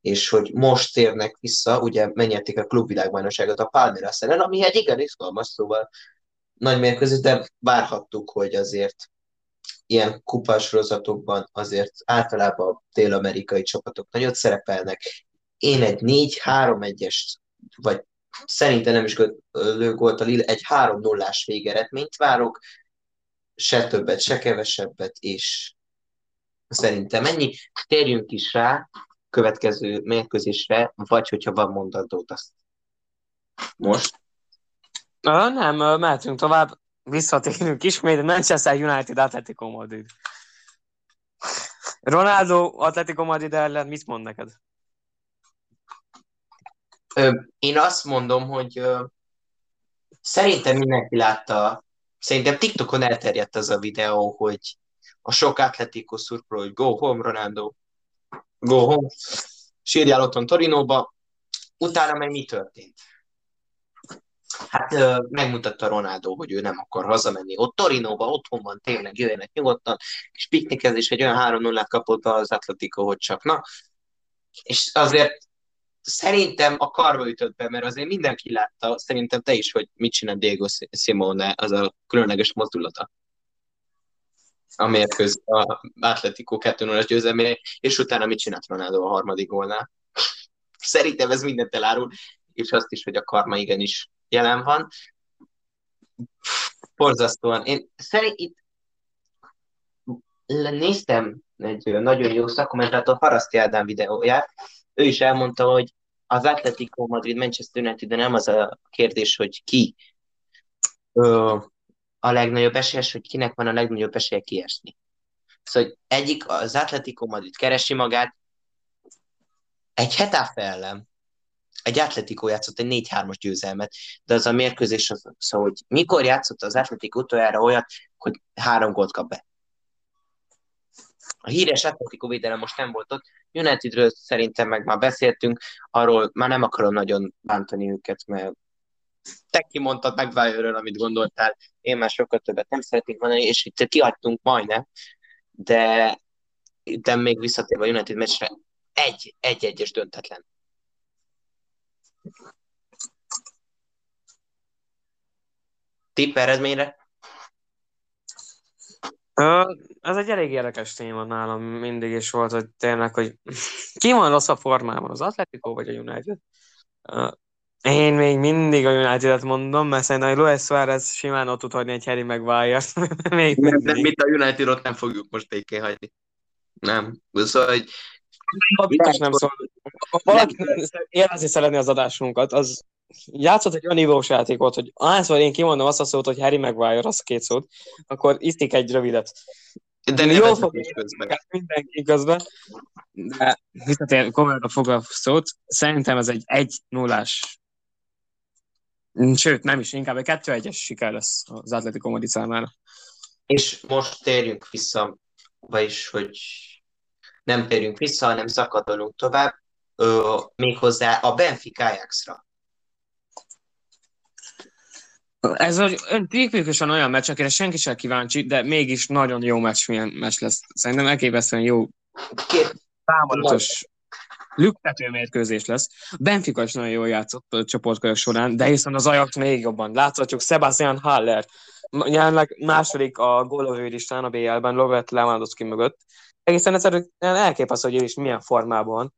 és hogy most térnek vissza, ugye mennyerték a klubvilágbajnokságot a Palmeiras ellen, ami egy igen izgalmas, szóval nagy mérkőzés, de várhattuk, hogy azért ilyen kupásrozatokban azért általában a dél-amerikai csapatok nagyot szerepelnek, én egy 4-3-1-est, vagy szerintem nem is volt a Lille, egy 3-0-ás végeredményt várok, se többet, se kevesebbet, és szerintem ennyi. Térjünk is rá következő mérkőzésre, vagy hogyha van mondatót, azt most. Nem, mehetünk tovább, visszatérünk ismét, Manchester United Atletico Madrid. Ronaldo Atletico Madrid ellen mit mond neked? Én azt mondom, hogy szerintem mindenki látta, szerintem TikTokon elterjedt az a videó, hogy a sok atletikus szurkoló, hogy go home, Ronaldo, go home, sírjál otthon Torinóba, utána meg mi történt? Hát megmutatta Ronaldo, hogy ő nem akar hazamenni. Ott Torinóba, otthon van, tényleg jöjjenek nyugodtan, és piknikezés egy olyan 3 0 kapott az Atletico, hogy csak na. És azért szerintem a karba ütött be, mert azért mindenki látta, szerintem te is, hogy mit csinál Diego Simone, az a különleges mozdulata a mérköz, a Atletico 2 0 győzelmére, és utána mit csinált Ronaldo a harmadik gólnál. Szerintem ez mindent elárul, és azt is, hogy a karma igenis jelen van. Borzasztóan. Én szerint itt néztem egy nagyon jó szakkommentátor Haraszti Ádám videóját, ő is elmondta, hogy az Atletico Madrid Manchester United de nem az a kérdés, hogy ki a legnagyobb esélyes, hogy kinek van a legnagyobb esélye kiesni. Szóval egyik, az Atletico Madrid keresi magát, egy Hetafe ellen, egy Atletico játszott egy 4-3-as győzelmet, de az a mérkőzés az, szóval, hogy mikor játszott az Atletico utoljára olyat, hogy három gólt kap be. A híres Atletico védelem most nem volt ott. Unitedről szerintem meg már beszéltünk, arról már nem akarom nagyon bántani őket, mert te kimondtad meg Bayernről, amit gondoltál, én már sokkal többet nem szeretnék mondani, és itt kiadtunk majdnem, de, de még visszatérve a United meccsre, egy, egy egyes döntetlen. Tipp eredményre? Ez egy elég érdekes téma nálam mindig is volt, hogy tényleg, hogy ki van rossz a formában, az Atletico vagy a United? Én még mindig a United-et mondom, mert szerintem hogy Luis Suárez simán ott tud hagyni egy Harry maguire még nem, nem, mit a United-ot nem fogjuk most békén hagyni. Nem. Szóval, hogy Biztos nem szól. Ha valaki élvezni szeretni az adásunkat, az játszott egy olyan nívós játékot, hogy ahányszor én kimondom azt a szót, hogy Harry Maguire, azt a két szót, akkor isztik egy rövidet. De jól fog közben. Mindenki közben. De visszatér komolyan a fogal szót, szerintem ez egy egy nullás Sőt, nem is, inkább egy 2-1-es siker lesz az Atletico Madrid számára. És most térjünk vissza, vagyis, hogy nem térjünk vissza, hanem szakadolunk tovább, ö, méghozzá a Benfica Ajaxra. Ez tipikusan olyan meccs, akire senki sem kíváncsi, de mégis nagyon jó meccs, milyen meccs lesz. Szerintem elképesztően jó. Két támogatos lüktető mérkőzés lesz. Benfica is nagyon jól játszott a csoportkörök során, de hiszen az Ajax még jobban. Láthatjuk Sebastian Haller, jelenleg második a gólövő listán a BL-ben, Lovett Lewandowski mögött. Egészen egyszerűen elképesztő, hogy ő is milyen formában.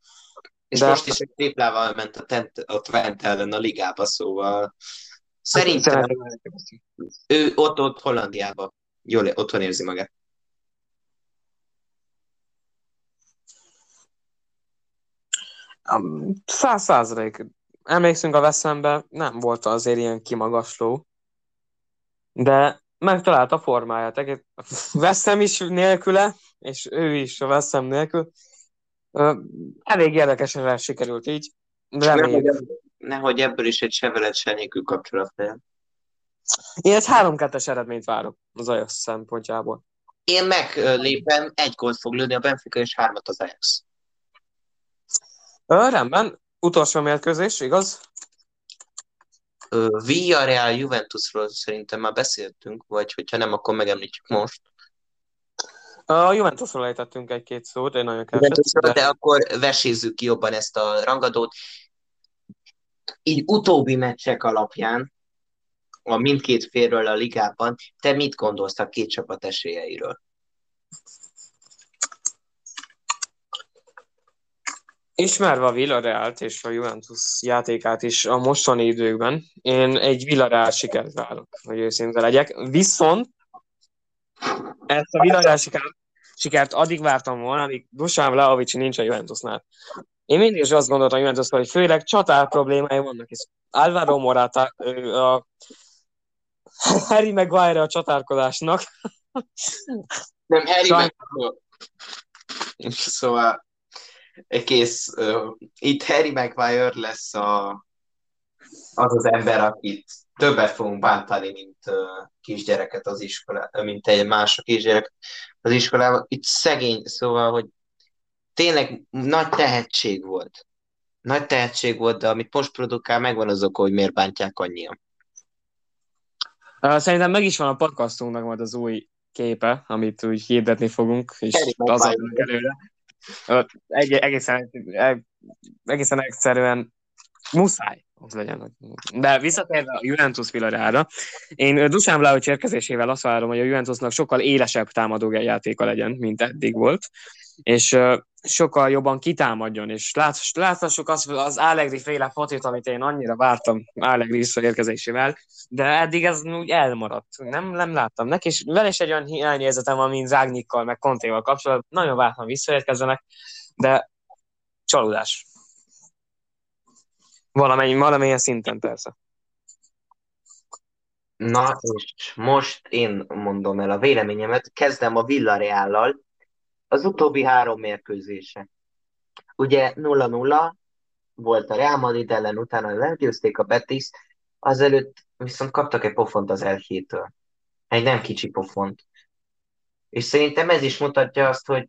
És de... most is egy triplával ment a, tent, a Twente ellen a ligába, szóval szerintem ő ott, ott Hollandiában jól otthon érzi magát. Száz százalék. Emlékszünk a veszembe, nem volt azért ilyen kimagasló, de megtalálta a formáját. Veszem is nélküle, és ő is a veszem nélkül. Elég érdekesen sikerült így. Reméljük. Nehogy ebből is egy se nélkül kapcsolat legyen. Én egy 3-2-es eredményt várok az Ajax szempontjából. Én meglépem, egy gólt fog lőni a Benfica és hármat az Ajax. Ö, rendben, utolsó mérkőzés, igaz? Villarreal Juventusról szerintem már beszéltünk, vagy hogyha nem, akkor megemlítjük most. A Juventusról ejtettünk egy-két szót, egy nagyon keveset. De... de akkor vesézzük ki jobban ezt a rangadót. Így utóbbi meccsek alapján, a mindkét félről a ligában, te mit gondolsz a két csapat esélyeiről? Ismerve a Villarealt és a Juventus játékát is a mostani időkben, én egy Villareal sikert várok, hogy őszinte legyek. Viszont ezt a Villareal sikert, sikert addig vártam volna, amíg Dusan Vlaovic nincs a Juventusnál. Én mindig is azt gondoltam a Juventus, hogy főleg csatár problémái vannak, és Alvaro Morata, a Harry Maguire a csatárkodásnak. Nem, Harry. Maguire. Szóval kész. Itt Harry Maguire lesz a, az az ember, akit többet fogunk bántani, mint kisgyereket az iskolában, mint egy mások kisgyerek az iskolában. Itt szegény, szóval, hogy tényleg nagy tehetség volt. Nagy tehetség volt, de amit most produkál, megvan az oka, hogy miért bántják annyian. Szerintem meg is van a podcastunknak majd az új képe, amit úgy hirdetni fogunk, és az előre. Egy, egészen, egészen egyszerűen muszáj az legyen. De visszatérve a Juventus Villarára, én Dusan Vlahovic érkezésével azt várom, hogy a Juventusnak sokkal élesebb támadó játéka legyen, mint eddig volt, és sokkal jobban kitámadjon, és láthassuk azt, az Allegri féle fotit, amit én annyira vártam Allegri visszaérkezésével, de eddig ez úgy elmaradt. Nem, nem láttam neki, és vele is egy olyan hiányérzetem van, mint Zágnikkal, meg Kontéval kapcsolatban. Nagyon vártam visszaérkezzenek, de csalódás. Valamennyi, valamilyen szinten persze. Na, és most én mondom el a véleményemet, kezdem a Villareállal, az utóbbi három mérkőzése. Ugye 0-0 volt a Real Madrid ellen, utána legyőzték a Betis, azelőtt viszont kaptak egy pofont az elhétől. Egy nem kicsi pofont. És szerintem ez is mutatja azt, hogy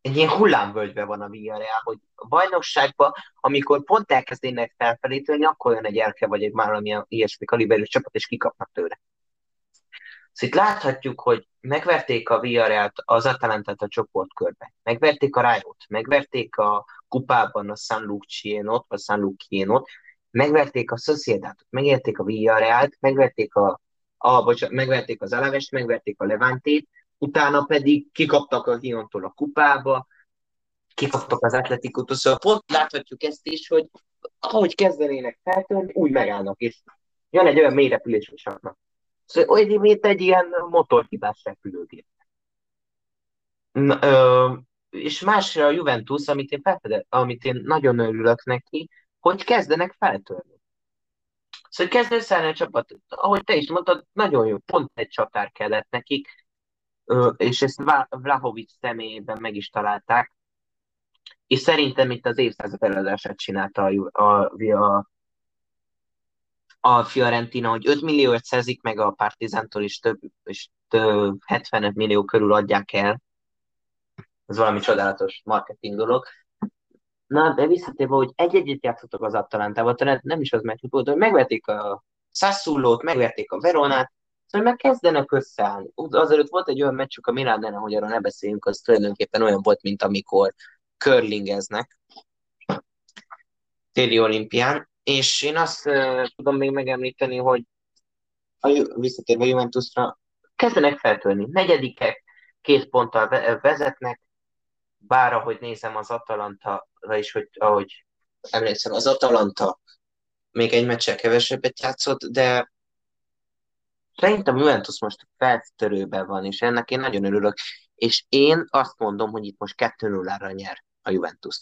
egy ilyen hullámvölgyben van a Villarreal, hogy a bajnokságban, amikor pont elkezdének felfelé törni, akkor jön egy elke vagy egy már valamilyen ilyesmi kaliberű csapat, és kikapnak tőle. Szóval itt láthatjuk, hogy megverték a villarreal az Atalantát a csoportkörbe, megverték a Rájót, megverték a kupában a San Lucienot, a San Lucienot, megverték a Sociedatot, megverték a Villarrealt, megverték a, a bocsánat, megverték az Alavest, megverték a Levantét, utána pedig kikaptak a Hiontól a kupába, kikaptak az Atletikótól, szóval pont láthatjuk ezt is, hogy ahogy kezdenének feltörni, úgy megállnak, és jön egy olyan mély repülés, hogy Szóval olyan, mint egy ilyen motorhibás repülőgép. És másra a Juventus, amit én felfedett, amit én nagyon örülök neki, hogy kezdenek feltörni. Szóval kezd összeállni a csapat, ahogy te is mondtad, nagyon jó, pont egy csatár kellett nekik, és ezt Vlahovic személyében meg is találták, és szerintem itt az évszázad eladását csinálta a, a, a, a Fiorentina, hogy 5 milliót szerzik meg a Partizántól, és több, és több 75 millió körül adják el. Ez valami csodálatos marketing dolog. Na, de visszatérve, hogy egy-egyet játszottak az Atalantával, talán nem is az meccs volt, hogy megverték a Sassullót, megverték a Veronát, Szóval meg kezdenek összeállni. Azelőtt volt egy olyan meccsük a Milán hogy arra ne beszéljünk, az tulajdonképpen olyan volt, mint amikor curlingeznek téli olimpián, és én azt uh, tudom még megemlíteni, hogy a, visszatérve a Juventusra, kezdenek feltölni. Negyedikek, két ponttal vezetnek, bár ahogy nézem az Atalanta, is, hogy ahogy emlékszem, az Atalanta még egy meccsel kevesebbet játszott, de Szerintem Juventus most feltörőben van, és ennek én nagyon örülök. És én azt mondom, hogy itt most 2-0-ra nyer a Juventus.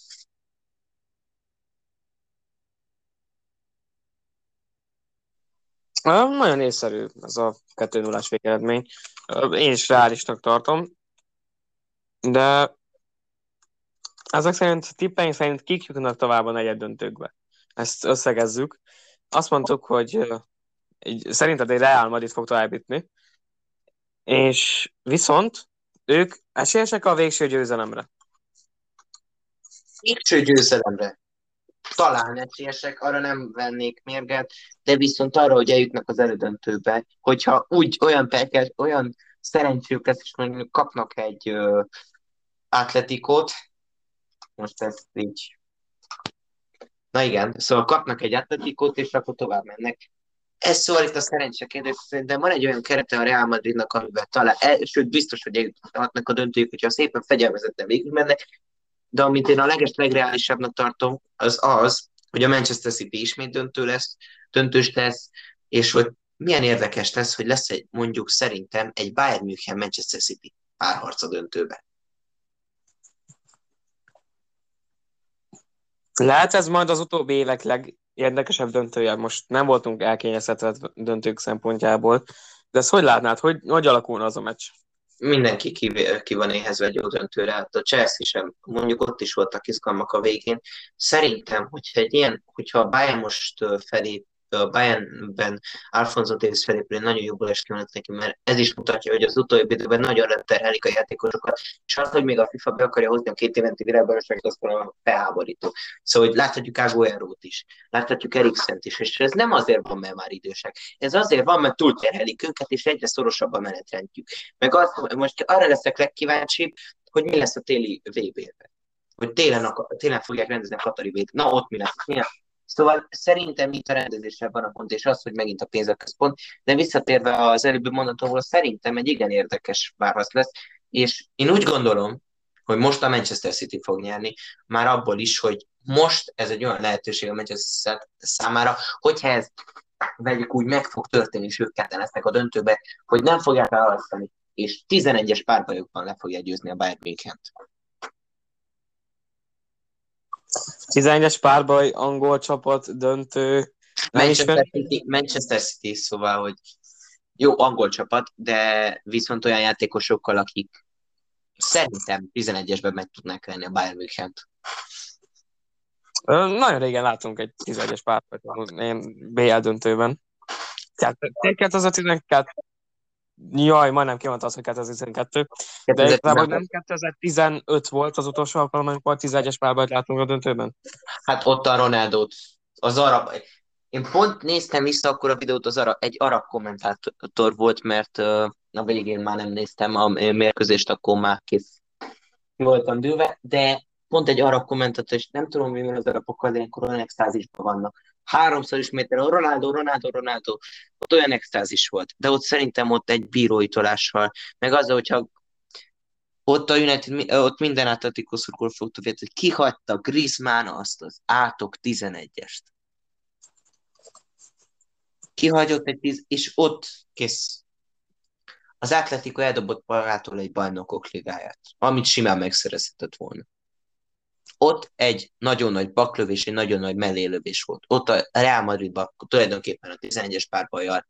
Nagyon észszerű ez a 2 0 végeredmény. Én is reálisnak tartom, de ezek szerint, tippeink szerint kik jutnak tovább a negyed döntőkbe. Ezt összegezzük. Azt mondtuk, hogy így, szerinted egy Real Madrid fog tovább jutni, és viszont ők esélyesek a végső győzelemre. Végső győzelemre. Talán esélyesek, arra nem vennék mérget, de viszont arra, hogy eljutnak az elődöntőbe, hogyha úgy olyan perkes, olyan szerencséjük lesz, és mondjuk kapnak egy ö, atletikót, most ezt így. Na igen, szóval kapnak egy atletikót, és akkor tovább mennek. Ez szóval itt a szerencse kérdés, szerintem van egy olyan kerete a Real Madridnak, amivel talán, el, sőt biztos, hogy eljuthatnak a döntőjük, hogyha szépen fegyelmezetten végig mennek, de amit én a leges legreálisabbnak tartom, az az, hogy a Manchester City ismét döntő lesz, döntős lesz, és hogy milyen érdekes lesz, hogy lesz egy, mondjuk szerintem egy Bayern München Manchester City párharc a döntőbe. Lehet ez majd az utóbbi évek leg, érdekesebb döntője. Most nem voltunk elkényeztetve döntők szempontjából, de ezt hogy látnád, hogy, hogy alakulna az a meccs? Mindenki ki, ki van éhezve egy döntőre, hát a Chelsea sem, mondjuk ott is voltak izgalmak a végén. Szerintem, hogyha egy ilyen, hogyha a Bayern most felé a Bayernben Alfonso Davis felépülő nagyon is kívánt neki, mert ez is mutatja, hogy az utóbbi időben nagyon leterhelik a játékosokat, és az, hogy még a FIFA be akarja hozni a két éventi virágbajnokságot, az a felháborító. Szóval, hogy láthatjuk Aguero-t is, láthatjuk Eriksent is, és ez nem azért van, mert már idősek. Ez azért van, mert túlterhelik őket, és egyre szorosabb a menetrendjük. Meg az, most arra leszek legkíváncsibb, hogy mi lesz a téli VB-ben. Hogy télen, télen fogják rendezni a Katari. Na, ott mi lesz? Mi lesz? Szóval szerintem itt a rendezésre van a pont, és az, hogy megint a pénz a központ, de visszatérve az előbbi mondatomról, szerintem egy igen érdekes válasz lesz, és én úgy gondolom, hogy most a Manchester City fog nyerni, már abból is, hogy most ez egy olyan lehetőség a Manchester számára, hogyha ez vegyük úgy meg fog történni, és ők ketten lesznek a döntőbe, hogy nem fogják elhalasztani, és 11-es párbajokban le fogja győzni a Bayern München-t. 11-es párbaj, angol csapat, döntő. Manchester City, Manchester City, szóval, hogy jó angol csapat, de viszont olyan játékosokkal, akik szerintem 11-esben meg tudnák lenni a Bayern münchen. Nagyon régen látunk egy 11-es párbajt, ilyen BL döntőben. Tehát az a 12 Jaj, majdnem kimondta azt, hogy 2012. De igazából nem 2015 volt az utolsó alkalom, amikor 11-es párbajt látunk a döntőben? Hát ott a Ronaldot, az arab... Én pont néztem vissza akkor a videót, az arab, egy arab kommentátor volt, mert uh, a végén már nem néztem a mérkőzést, akkor már kész voltam dőve, de pont egy arab kommentátor, és nem tudom, mi van az arabokkal, de ilyenkor olyan extázisban vannak. Háromszor ismétel a Ronaldo, Ronaldo, Ronaldo, ott olyan extázis volt, de ott szerintem ott egy bírói tolással, meg az, hogyha ott a United, ott minden Atletico szurkol fog tudni, hogy kihagyta Griezmann azt az átok 11-est. Kihagyott egy tíz, és ott kész. Az Atletico eldobott magától egy bajnokok ligáját, amit simán megszerezhetett volna. Ott egy nagyon nagy baklövés, egy nagyon nagy mellélövés volt. Ott a Real Madridban tulajdonképpen a 11-es párbajjal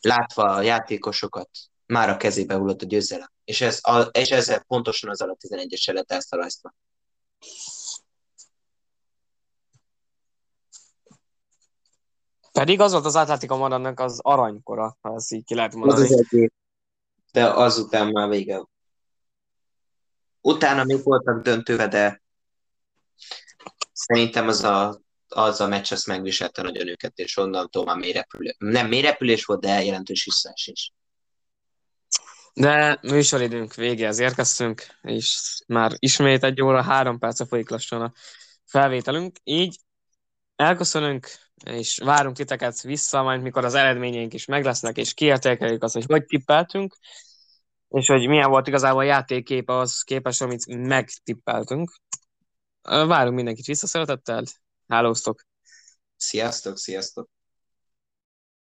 látva a játékosokat, már a kezébe hullott a győzelem. És, ez, a, és ezzel pontosan az alatt 11-es lett elszalajzva. Pedig az volt az Atlético Madridnak az aranykora, ha ezt így ki lehet mondani. Az az de azután már vége. Utána még voltak döntőve, de szerintem az a, az a meccs azt megviselte nagyon őket, és onnantól már mély repülés. Nem mély volt, de jelentős visszás is. De műsoridőnk végéhez érkeztünk, és már ismét egy óra, három perce folyik lassan a felvételünk. Így elköszönünk, és várunk titeket vissza, majd mikor az eredményeink is meg lesznek, és kiértékeljük azt, hogy hogy tippeltünk, és hogy milyen volt igazából a játékkép az képes, amit megtippeltünk. Várunk mindenkit vissza szeretettel, hálóztok! Sziasztok, sziasztok!